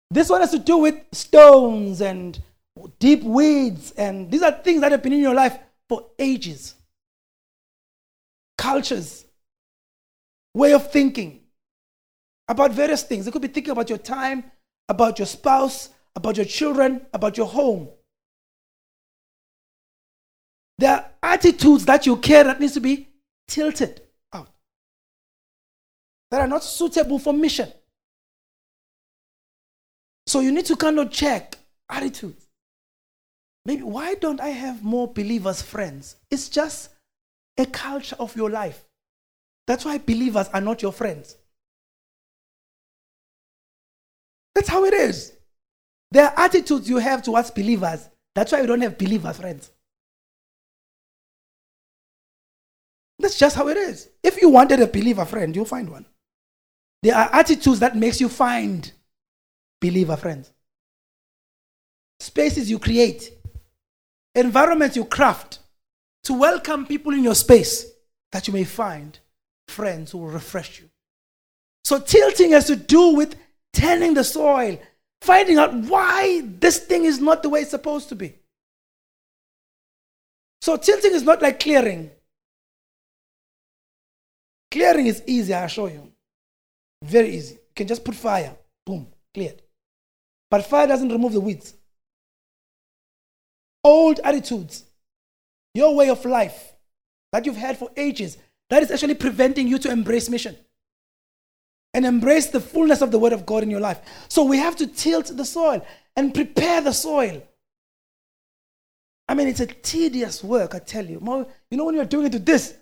This one has to do with stones and deep weeds, and these are things that have been in your life for ages. Cultures, way of thinking about various things. It could be thinking about your time, about your spouse, about your children, about your home. There are attitudes that you carry that needs to be tilted out, that are not suitable for mission. So you need to kind of check attitudes. Maybe why don't I have more believers friends? It's just a culture of your life. That's why believers are not your friends. That's how it is. There are attitudes you have towards believers. That's why you don't have believer friends. That's just how it is. If you wanted a believer friend, you'll find one. There are attitudes that makes you find believer friends. Spaces you create, environments you craft to welcome people in your space that you may find friends who will refresh you. So tilting has to do with turning the soil, finding out why this thing is not the way it's supposed to be. So tilting is not like clearing. Clearing is easy, I'll show you. Very easy. You can just put fire, boom, cleared. But fire doesn't remove the weeds. Old attitudes, your way of life that you've had for ages, that is actually preventing you to embrace mission and embrace the fullness of the Word of God in your life. So we have to tilt the soil and prepare the soil. I mean, it's a tedious work, I tell you. You know, when you're doing it with this,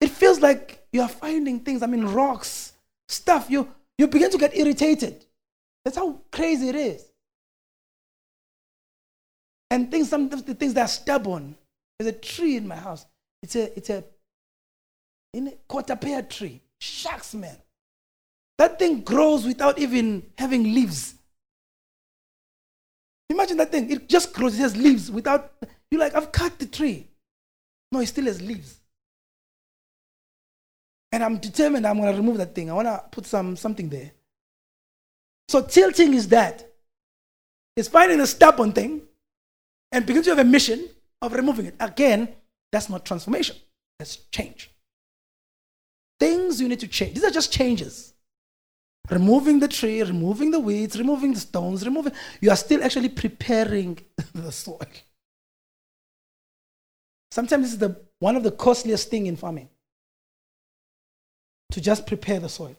it feels like you are finding things, I mean, rocks, stuff. You, you begin to get irritated. That's how crazy it is. And things, some of the things that are stubborn. There's a tree in my house. It's a, it's a, in a quarter pear tree. Shucks, man. That thing grows without even having leaves. Imagine that thing. It just grows. It has leaves without. You're like, I've cut the tree. No, it still has leaves. And I'm determined I'm going to remove that thing. I want to put some, something there. So tilting is that. It's finding a stubborn thing and begin to have a mission of removing it. Again, that's not transformation. That's change. Things you need to change. These are just changes. Removing the tree, removing the weeds, removing the stones, removing. You are still actually preparing the soil. Sometimes this is the, one of the costliest thing in farming. To just prepare the soil.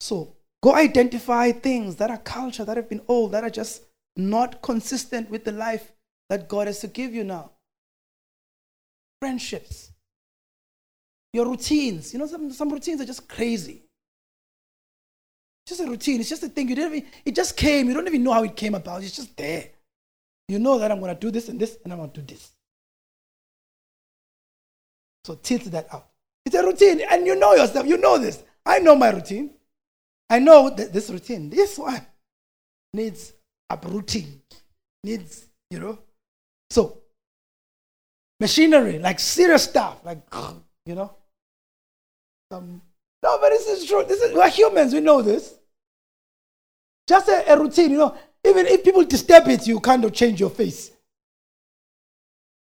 So go identify things that are culture, that have been old, that are just not consistent with the life that God has to give you now. Friendships, your routines. You know, some, some routines are just crazy. Just a routine. It's just a thing. You didn't even, it just came. You don't even know how it came about. It's just there. You know that I'm going to do this and this, and I'm going to do this. So tilt that out. It's a routine, and you know yourself. You know this. I know my routine. I know that this routine. This one needs uprooting, needs, you know. So, machinery, like serious stuff, like, you know. Um, no, but this is true. This is, we're humans, we know this. Just a, a routine, you know. Even if people disturb it, you kind of change your face.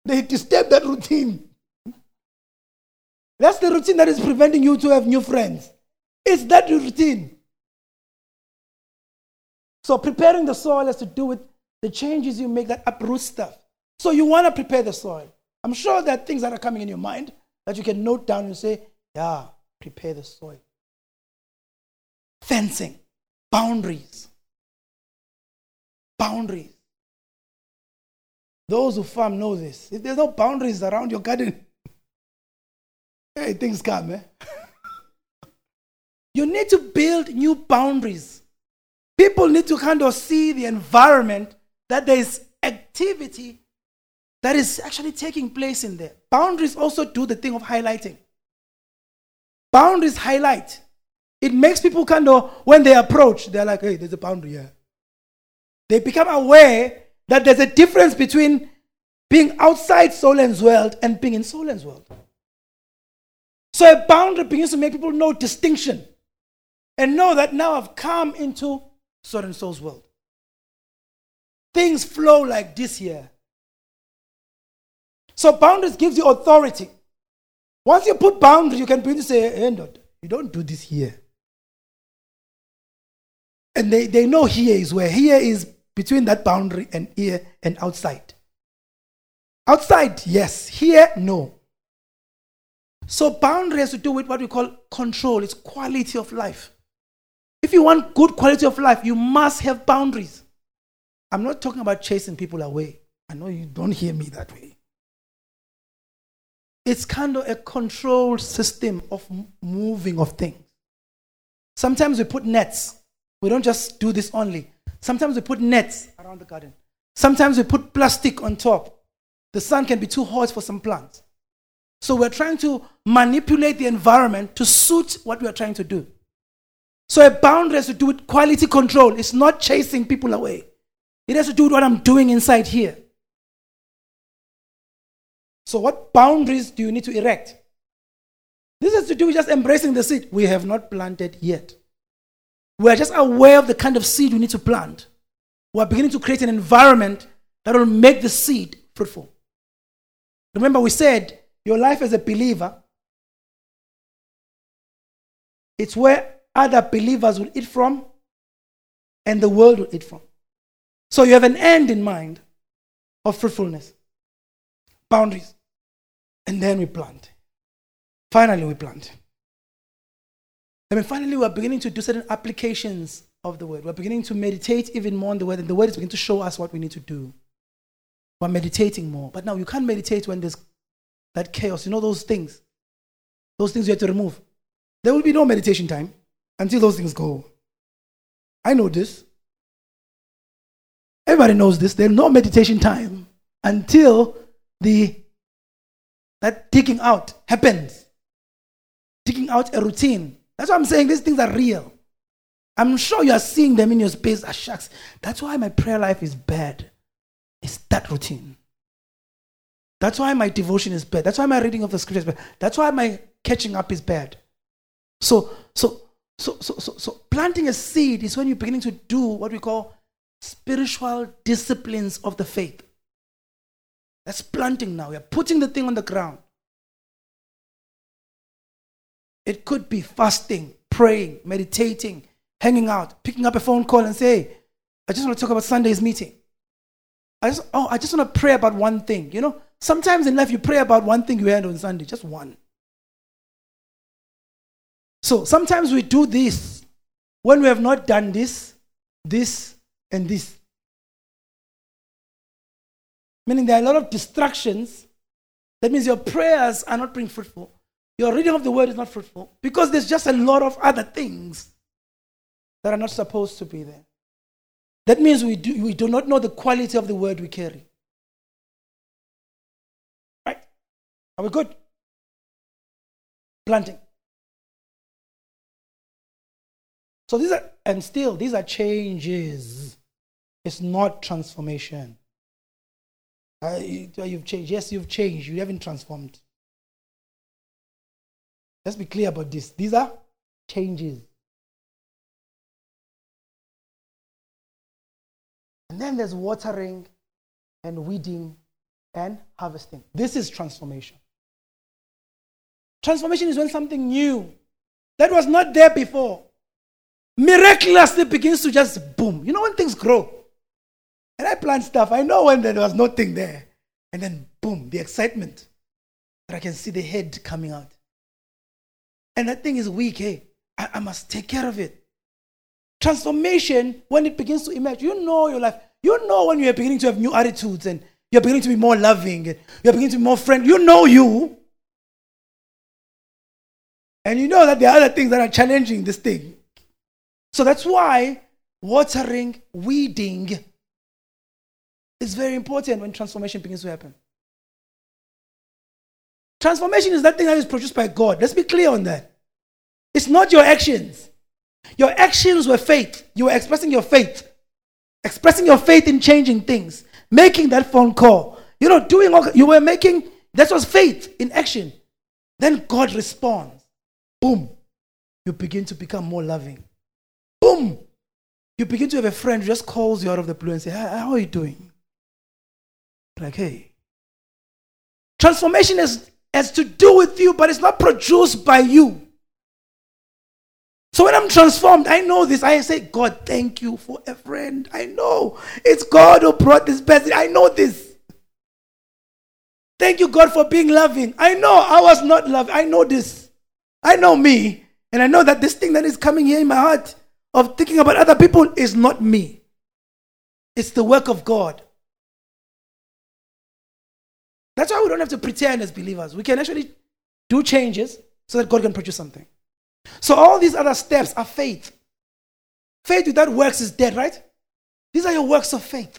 They disturb that routine. That's the routine that is preventing you to have new friends. It's that routine. So preparing the soil has to do with the changes you make that uproot stuff. So you want to prepare the soil. I'm sure there are things that are coming in your mind that you can note down and say, yeah, prepare the soil. Fencing, boundaries. Boundaries. Those who farm know this. If there's no boundaries around your garden, hey, things come, eh? you need to build new boundaries. People need to kind of see the environment that there is activity that is actually taking place in there. Boundaries also do the thing of highlighting. Boundaries highlight. It makes people kind of, when they approach, they're like, hey, there's a boundary here. They become aware that there's a difference between being outside Solon's world and being in Solon's world. So a boundary begins to make people know distinction and know that now I've come into so and world. Things flow like this here. So boundaries gives you authority. Once you put boundaries, you can begin to say, hey, you don't do this here. And they, they know here is where. Here is between that boundary and here and outside. Outside, yes. Here, no. So boundary has to do with what we call control. It's quality of life. If you want good quality of life, you must have boundaries. I'm not talking about chasing people away. I know you don't hear me that way. It's kind of a controlled system of moving of things. Sometimes we put nets. We don't just do this only. Sometimes we put nets around the garden. Sometimes we put plastic on top. The sun can be too hot for some plants. So we're trying to manipulate the environment to suit what we are trying to do. So a boundary has to do with quality control. It's not chasing people away. It has to do with what I'm doing inside here. So what boundaries do you need to erect? This has to do with just embracing the seed. We have not planted yet. We are just aware of the kind of seed we need to plant. We are beginning to create an environment that will make the seed fruitful. Remember, we said your life as a believer, it's where other believers will eat from, and the world will eat from. So you have an end in mind of fruitfulness, boundaries, and then we plant. Finally, we plant. I mean, finally, we're beginning to do certain applications of the word. We're beginning to meditate even more on the word, and the word is beginning to show us what we need to do. We're meditating more. But now you can't meditate when there's that chaos. You know those things. those things you have to remove. There will be no meditation time until those things go. I know this. Everybody knows this. There's no meditation time until the that digging out happens. Digging out a routine. That's why I'm saying these things are real. I'm sure you are seeing them in your space as ah, shucks. That's why my prayer life is bad. It's that routine. That's why my devotion is bad. That's why my reading of the scriptures is bad. That's why my catching up is bad. So, so, so, so, so, so planting a seed is when you're beginning to do what we call spiritual disciplines of the faith. That's planting now. You're putting the thing on the ground. It could be fasting, praying, meditating, hanging out, picking up a phone call and say, hey, I just want to talk about Sunday's meeting. I just, oh, I just want to pray about one thing. You know, sometimes in life you pray about one thing you heard on Sunday, just one. So sometimes we do this when we have not done this, this, and this. Meaning there are a lot of distractions. That means your prayers are not being fruitful. Your reading of the word is not fruitful because there's just a lot of other things that are not supposed to be there. That means we do, we do not know the quality of the word we carry. Are we good? Planting. So these are, and still, these are changes. It's not transformation. Uh, you, you've changed. Yes, you've changed. You haven't transformed. Let's be clear about this. These are changes. And then there's watering and weeding and harvesting. This is transformation. Transformation is when something new that was not there before miraculously begins to just boom. You know when things grow? And I plant stuff, I know when there was nothing there. And then boom, the excitement. But I can see the head coming out. And that thing is weak, hey. I, I must take care of it. Transformation, when it begins to emerge, you know your life. You know when you're beginning to have new attitudes and you're beginning to be more loving and you're beginning to be more friendly. You know you. And you know that there are other things that are challenging this thing. So that's why watering, weeding is very important when transformation begins to happen. Transformation is that thing that is produced by God. Let's be clear on that. It's not your actions. Your actions were faith. You were expressing your faith. Expressing your faith in changing things. Making that phone call. You know, doing all, you were making, that was faith in action. Then God responds. Boom. You begin to become more loving. Boom. You begin to have a friend who just calls you out of the blue and say, How are you doing? Like, hey. Transformation is, has to do with you, but it's not produced by you. So when I'm transformed, I know this. I say, God, thank you for a friend. I know it's God who brought this person. I know this. Thank you, God, for being loving. I know I was not loved. I know this. I know me. And I know that this thing that is coming here in my heart of thinking about other people is not me. It's the work of God. That's why we don't have to pretend as believers. We can actually do changes so that God can produce something. So all these other steps are faith. Faith without works is dead, right? These are your works of faith.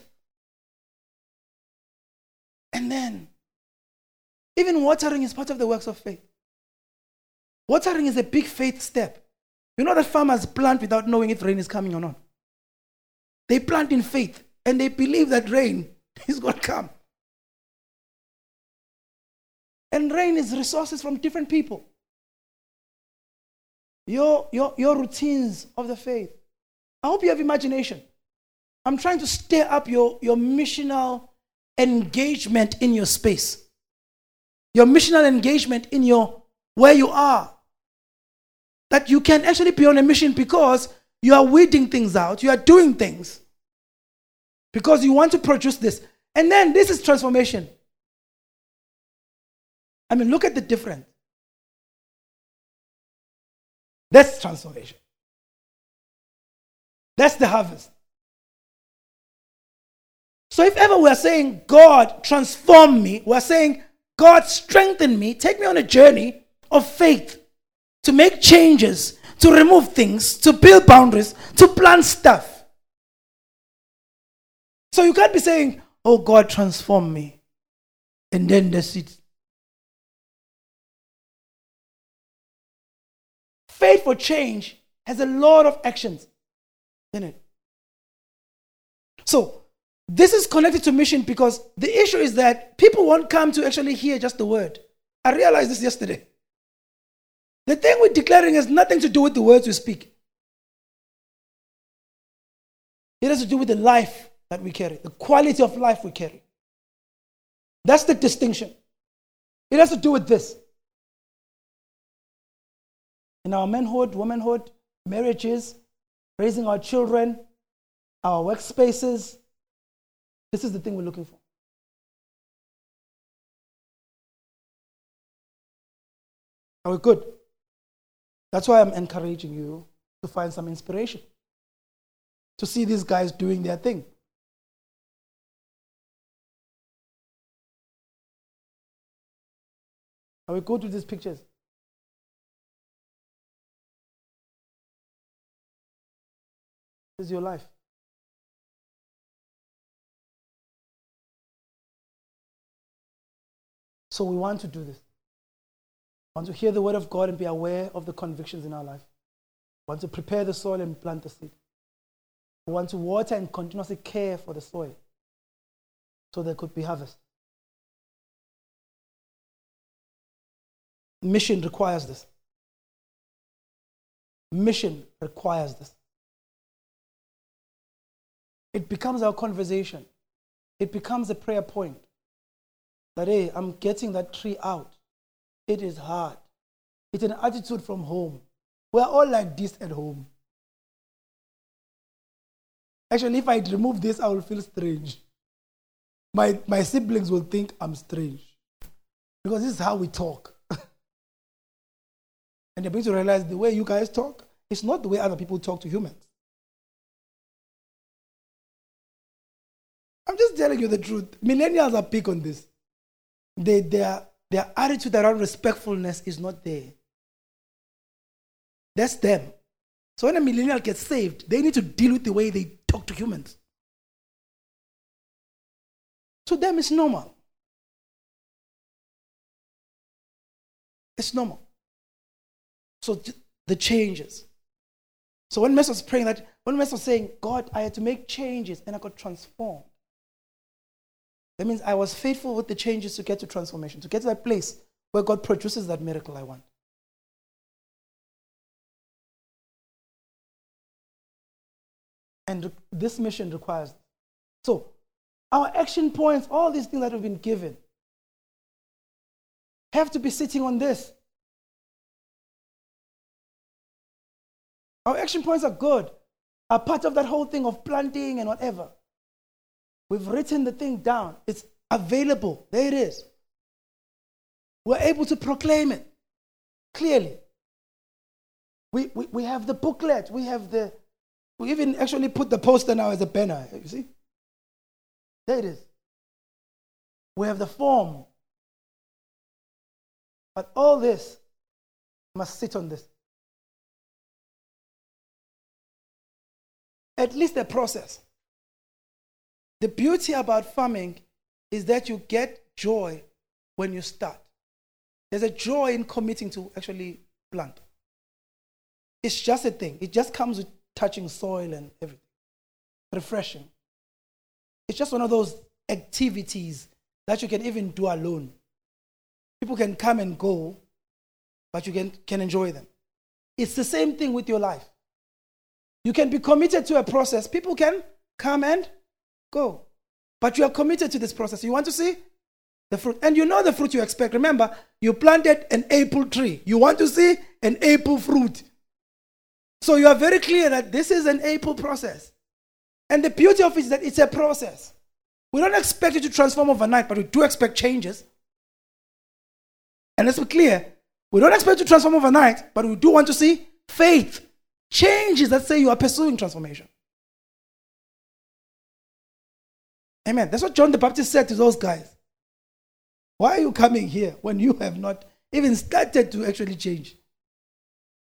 And then, even watering is part of the works of faith. Watering is a big faith step. You know that farmers plant without knowing if rain is coming or not. They plant in faith and they believe that rain is going to come. And rain is resources from different people your, your, your routines of the faith. I hope you have imagination. I'm trying to stir up your, your missional engagement in your space, your missional engagement in your where you are. That you can actually be on a mission because you are weeding things out, you are doing things because you want to produce this. And then this is transformation. I mean, look at the difference. That's transformation. That's the harvest. So if ever we're saying, God, transform me, we're saying, God, strengthen me, take me on a journey of faith to make changes, to remove things, to build boundaries, to plant stuff. So you can't be saying, Oh God, transform me. And then that's it. Faith for change has a lot of actions in it. So, this is connected to mission because the issue is that people won't come to actually hear just the word. I realized this yesterday. The thing we're declaring has nothing to do with the words we speak. It has to do with the life that we carry, the quality of life we carry. That's the distinction. It has to do with this. In our manhood, womanhood, marriages, raising our children, our workspaces, this is the thing we're looking for. Are we good? That's why I'm encouraging you to find some inspiration, to see these guys doing their thing. I will go to these pictures. This is your life. So we want to do this. Want to hear the word of God and be aware of the convictions in our life. We want to prepare the soil and plant the seed. We want to water and continuously care for the soil so there could be harvest. Mission requires this. Mission requires this. It becomes our conversation. It becomes a prayer point. That, hey, I'm getting that tree out. It is hard. It's an attitude from home. We're all like this at home. Actually, if I remove this, I will feel strange. My, my siblings will think I'm strange. Because this is how we talk. And they're going to realize the way you guys talk is not the way other people talk to humans. I'm just telling you the truth. Millennials are big on this. They, their, their attitude around respectfulness is not there. That's them. So when a millennial gets saved, they need to deal with the way they talk to humans. To them, it's normal. It's normal. So the changes. So when Mess was praying that, when Mess was saying, God, I had to make changes and I got transformed. That means I was faithful with the changes to get to transformation, to get to that place where God produces that miracle I want. And this mission requires. So, our action points, all these things that have been given, have to be sitting on this. Our action points are good, are part of that whole thing of planting and whatever. We've written the thing down, it's available. There it is. We're able to proclaim it clearly. We, we, we have the booklet, we have the, we even actually put the poster now as a banner. You see? There it is. We have the form. But all this must sit on this. at least a process. The beauty about farming is that you get joy when you start. There's a joy in committing to actually plant. It's just a thing. It just comes with touching soil and everything. Refreshing. It's just one of those activities that you can even do alone. People can come and go, but you can, can enjoy them. It's the same thing with your life. You can be committed to a process. People can come and go. But you are committed to this process. You want to see the fruit. And you know the fruit you expect. Remember, you planted an apple tree. You want to see an apple fruit. So you are very clear that this is an apple process. And the beauty of it is that it's a process. We don't expect it to transform overnight, but we do expect changes. And let's be clear we don't expect to transform overnight, but we do want to see faith changes that say you are pursuing transformation. Amen. That's what John the Baptist said to those guys. Why are you coming here when you have not even started to actually change?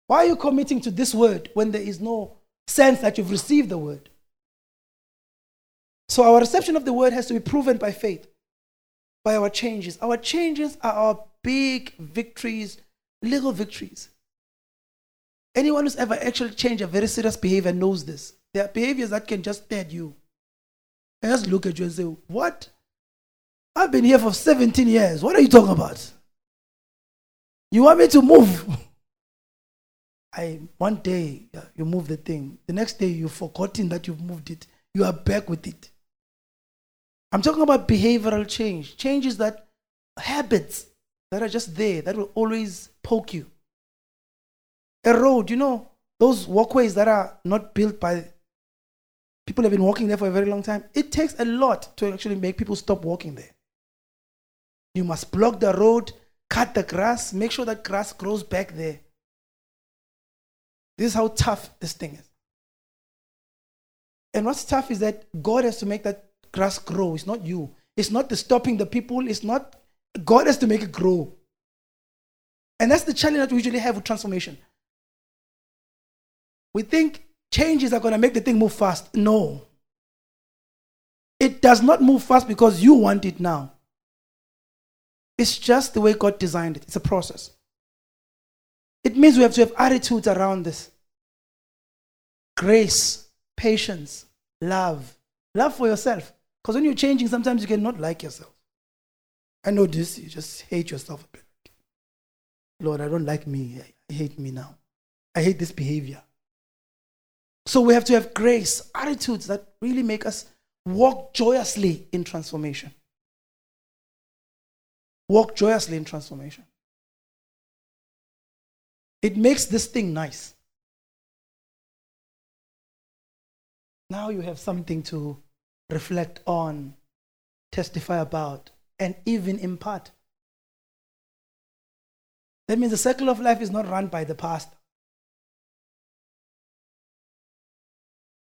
Why are you committing to this word when there is no sense that you've received the word? So our reception of the word has to be proven by faith, by our changes. Our changes are our big victories, little victories. Anyone who's ever actually changed a very serious behavior knows this. There are behaviors that can just stare at you. And just look at you and say, What? I've been here for 17 years. What are you talking about? You want me to move? I one day you move the thing. The next day you've forgotten that you've moved it. You are back with it. I'm talking about behavioral change. Changes that habits that are just there that will always poke you. A road, you know, those walkways that are not built by people have been walking there for a very long time. It takes a lot to actually make people stop walking there. You must block the road, cut the grass, make sure that grass grows back there. This is how tough this thing is. And what's tough is that God has to make that grass grow. It's not you. It's not the stopping the people. It's not God has to make it grow. And that's the challenge that we usually have with transformation. We think changes are going to make the thing move fast. No. It does not move fast because you want it now. It's just the way God designed it. It's a process. It means we have to have attitudes around this grace, patience, love. Love for yourself. Because when you're changing, sometimes you cannot like yourself. I know this, you just hate yourself a bit. Lord, I don't like me. I hate me now. I hate this behavior. So we have to have grace, attitudes that really make us walk joyously in transformation. Walk joyously in transformation. It makes this thing nice. Now you have something to reflect on, testify about, and even impart. That means the circle of life is not run by the past.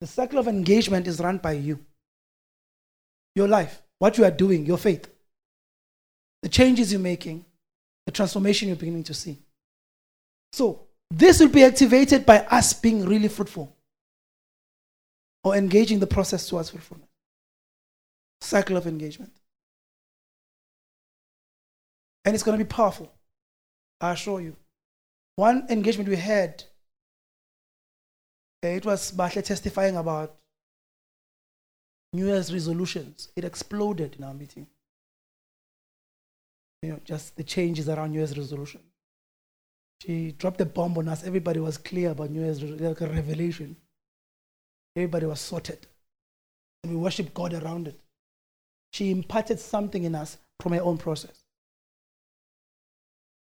The circle of engagement is run by you. Your life, what you are doing, your faith, the changes you're making, the transformation you're beginning to see. So, this will be activated by us being really fruitful or engaging the process towards fruitfulness. Cycle of engagement. And it's going to be powerful. I assure you. One engagement we had, Eh, it was Bahle testifying about New Year's resolutions. It exploded in our meeting. You know, just the changes around New Year's resolution. She dropped a bomb on us. Everybody was clear about New Year's like a revelation. Everybody was sorted. And we worship God around it. She imparted something in us from her own process.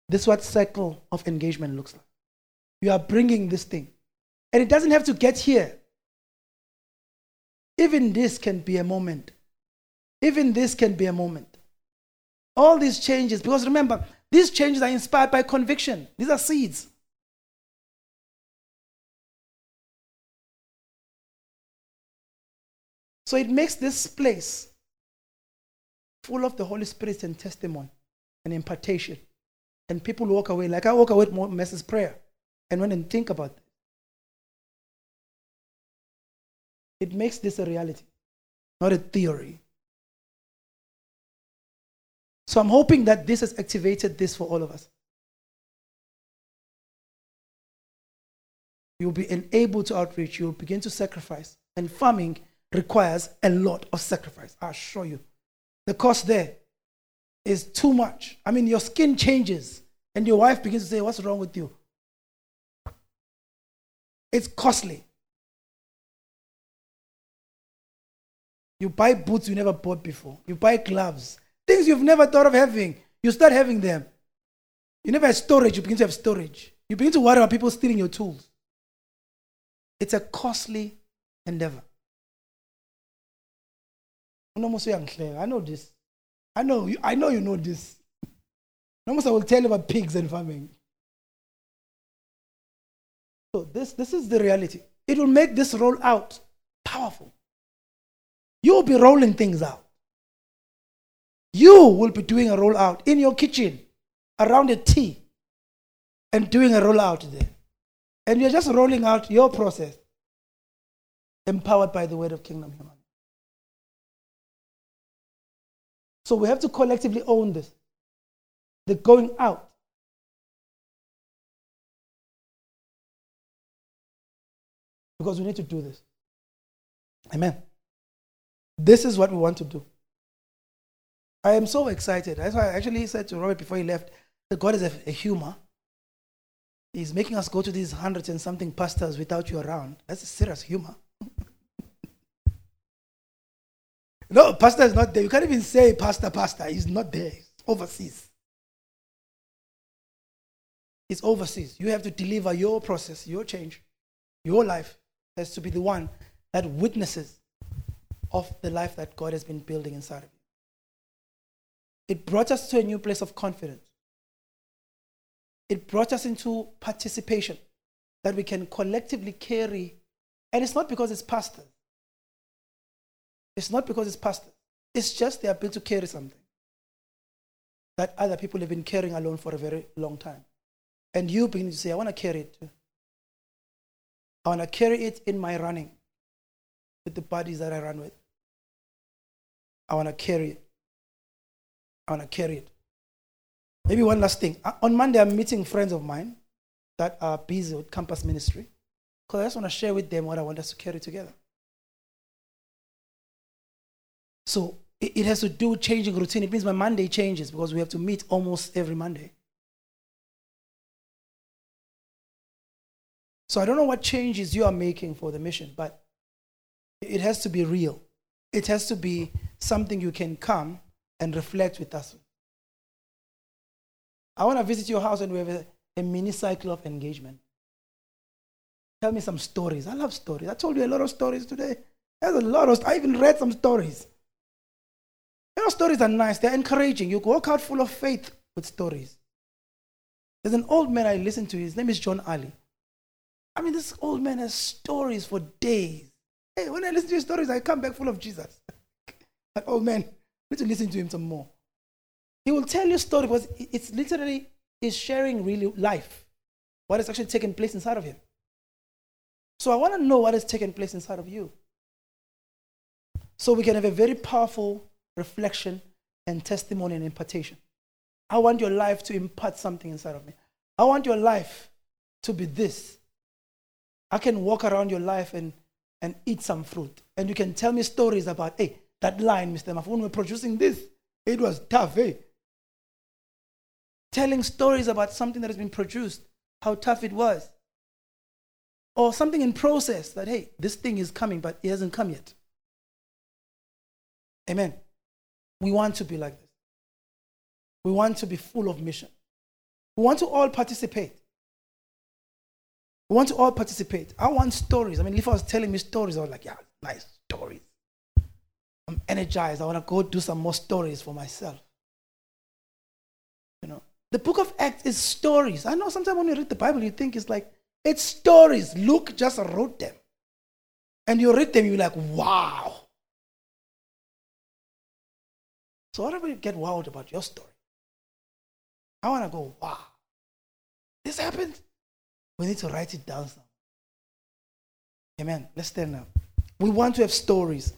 This is what cycle of engagement looks like. You are bringing this thing. And it doesn't have to get here. Even this can be a moment. Even this can be a moment. All these changes, because remember, these changes are inspired by conviction. These are seeds. So it makes this place full of the Holy Spirit and testimony and impartation. And people walk away, like I walk away with Mess's prayer and when and think about it. It makes this a reality, not a theory. So I'm hoping that this has activated this for all of us. You'll be enabled to outreach, you'll begin to sacrifice. And farming requires a lot of sacrifice, I assure you. The cost there is too much. I mean, your skin changes, and your wife begins to say, What's wrong with you? It's costly. You buy boots you never bought before, you buy gloves, things you've never thought of having. You start having them. You never had storage, you begin to have storage. You begin to worry about people stealing your tools. It's a costly endeavor. I know this. I know you, I know you know this. Almost I will tell you about pigs and farming. So this, this is the reality. It will make this roll out powerful. You will be rolling things out. You will be doing a rollout in your kitchen. around a tea, and doing a rollout there. And you're just rolling out your process, empowered by the word of kingdom. So we have to collectively own this. The going out. Because we need to do this. Amen. This is what we want to do. I am so excited. That's why I actually said to Robert before he left that God is a, a humor. He's making us go to these hundreds and something pastors without you around. That's a serious humor. no, pastor is not there. You can't even say pastor, pastor. He's not there. He's overseas. He's overseas. You have to deliver your process, your change, your life has to be the one that witnesses of the life that God has been building inside of you. It brought us to a new place of confidence it brought us into participation that we can collectively carry. And it's not because it's pastors. It's not because it's pastors. It's just the ability to carry something that other people have been carrying alone for a very long time. And you begin to say, I want to carry it too. I want to carry it in my running with the bodies that I run with. I want to carry it. I want to carry it. Maybe one last thing. Uh, on Monday, I'm meeting friends of mine that are busy with campus ministry because I just want to share with them what I want us to carry together. So it has to do with changing routine. It means my Monday changes because we have to meet almost every Monday. So I don't know what changes you are making for the mission, but it has to be real. It has to be something you can come and reflect with us. I want to visit your house and we have a, a mini cycle of engagement. Tell me some stories. I love stories. I told you a lot of stories today. There's a lot of. I even read some stories. You know, stories are nice. They're encouraging. You walk out full of faith with stories. There's an old man I listen to. His name is John Ali. I mean, this old man has stories for days. Hey, when I listen to his stories, I come back full of Jesus. like, oh man, I need to listen to him some more. He will tell you story because it's literally is sharing really life, what is actually taking place inside of him. So I want to know what is taking place inside of you. So we can have a very powerful reflection and testimony and impartation. I want your life to impart something inside of me. I want your life to be this. I can walk around your life and, and eat some fruit. And you can tell me stories about, hey, that line, Mr. Mafun, we're producing this. It was tough, hey telling stories about something that has been produced, how tough it was. Or something in process that, hey, this thing is coming, but it hasn't come yet. Amen. We want to be like this. We want to be full of mission. We want to all participate. We want to all participate. I want stories. I mean, if I was telling me stories, I was like, yeah, nice stories. I'm energized. I want to go do some more stories for myself. You know, the book of Acts is stories. I know sometimes when you read the Bible, you think it's like, it's stories. Luke just wrote them. And you read them, you're like, wow. So, whatever you get wild about your story, I want to go, wow. This happened. We need to write it down. Amen. Let's stand up. We want to have stories.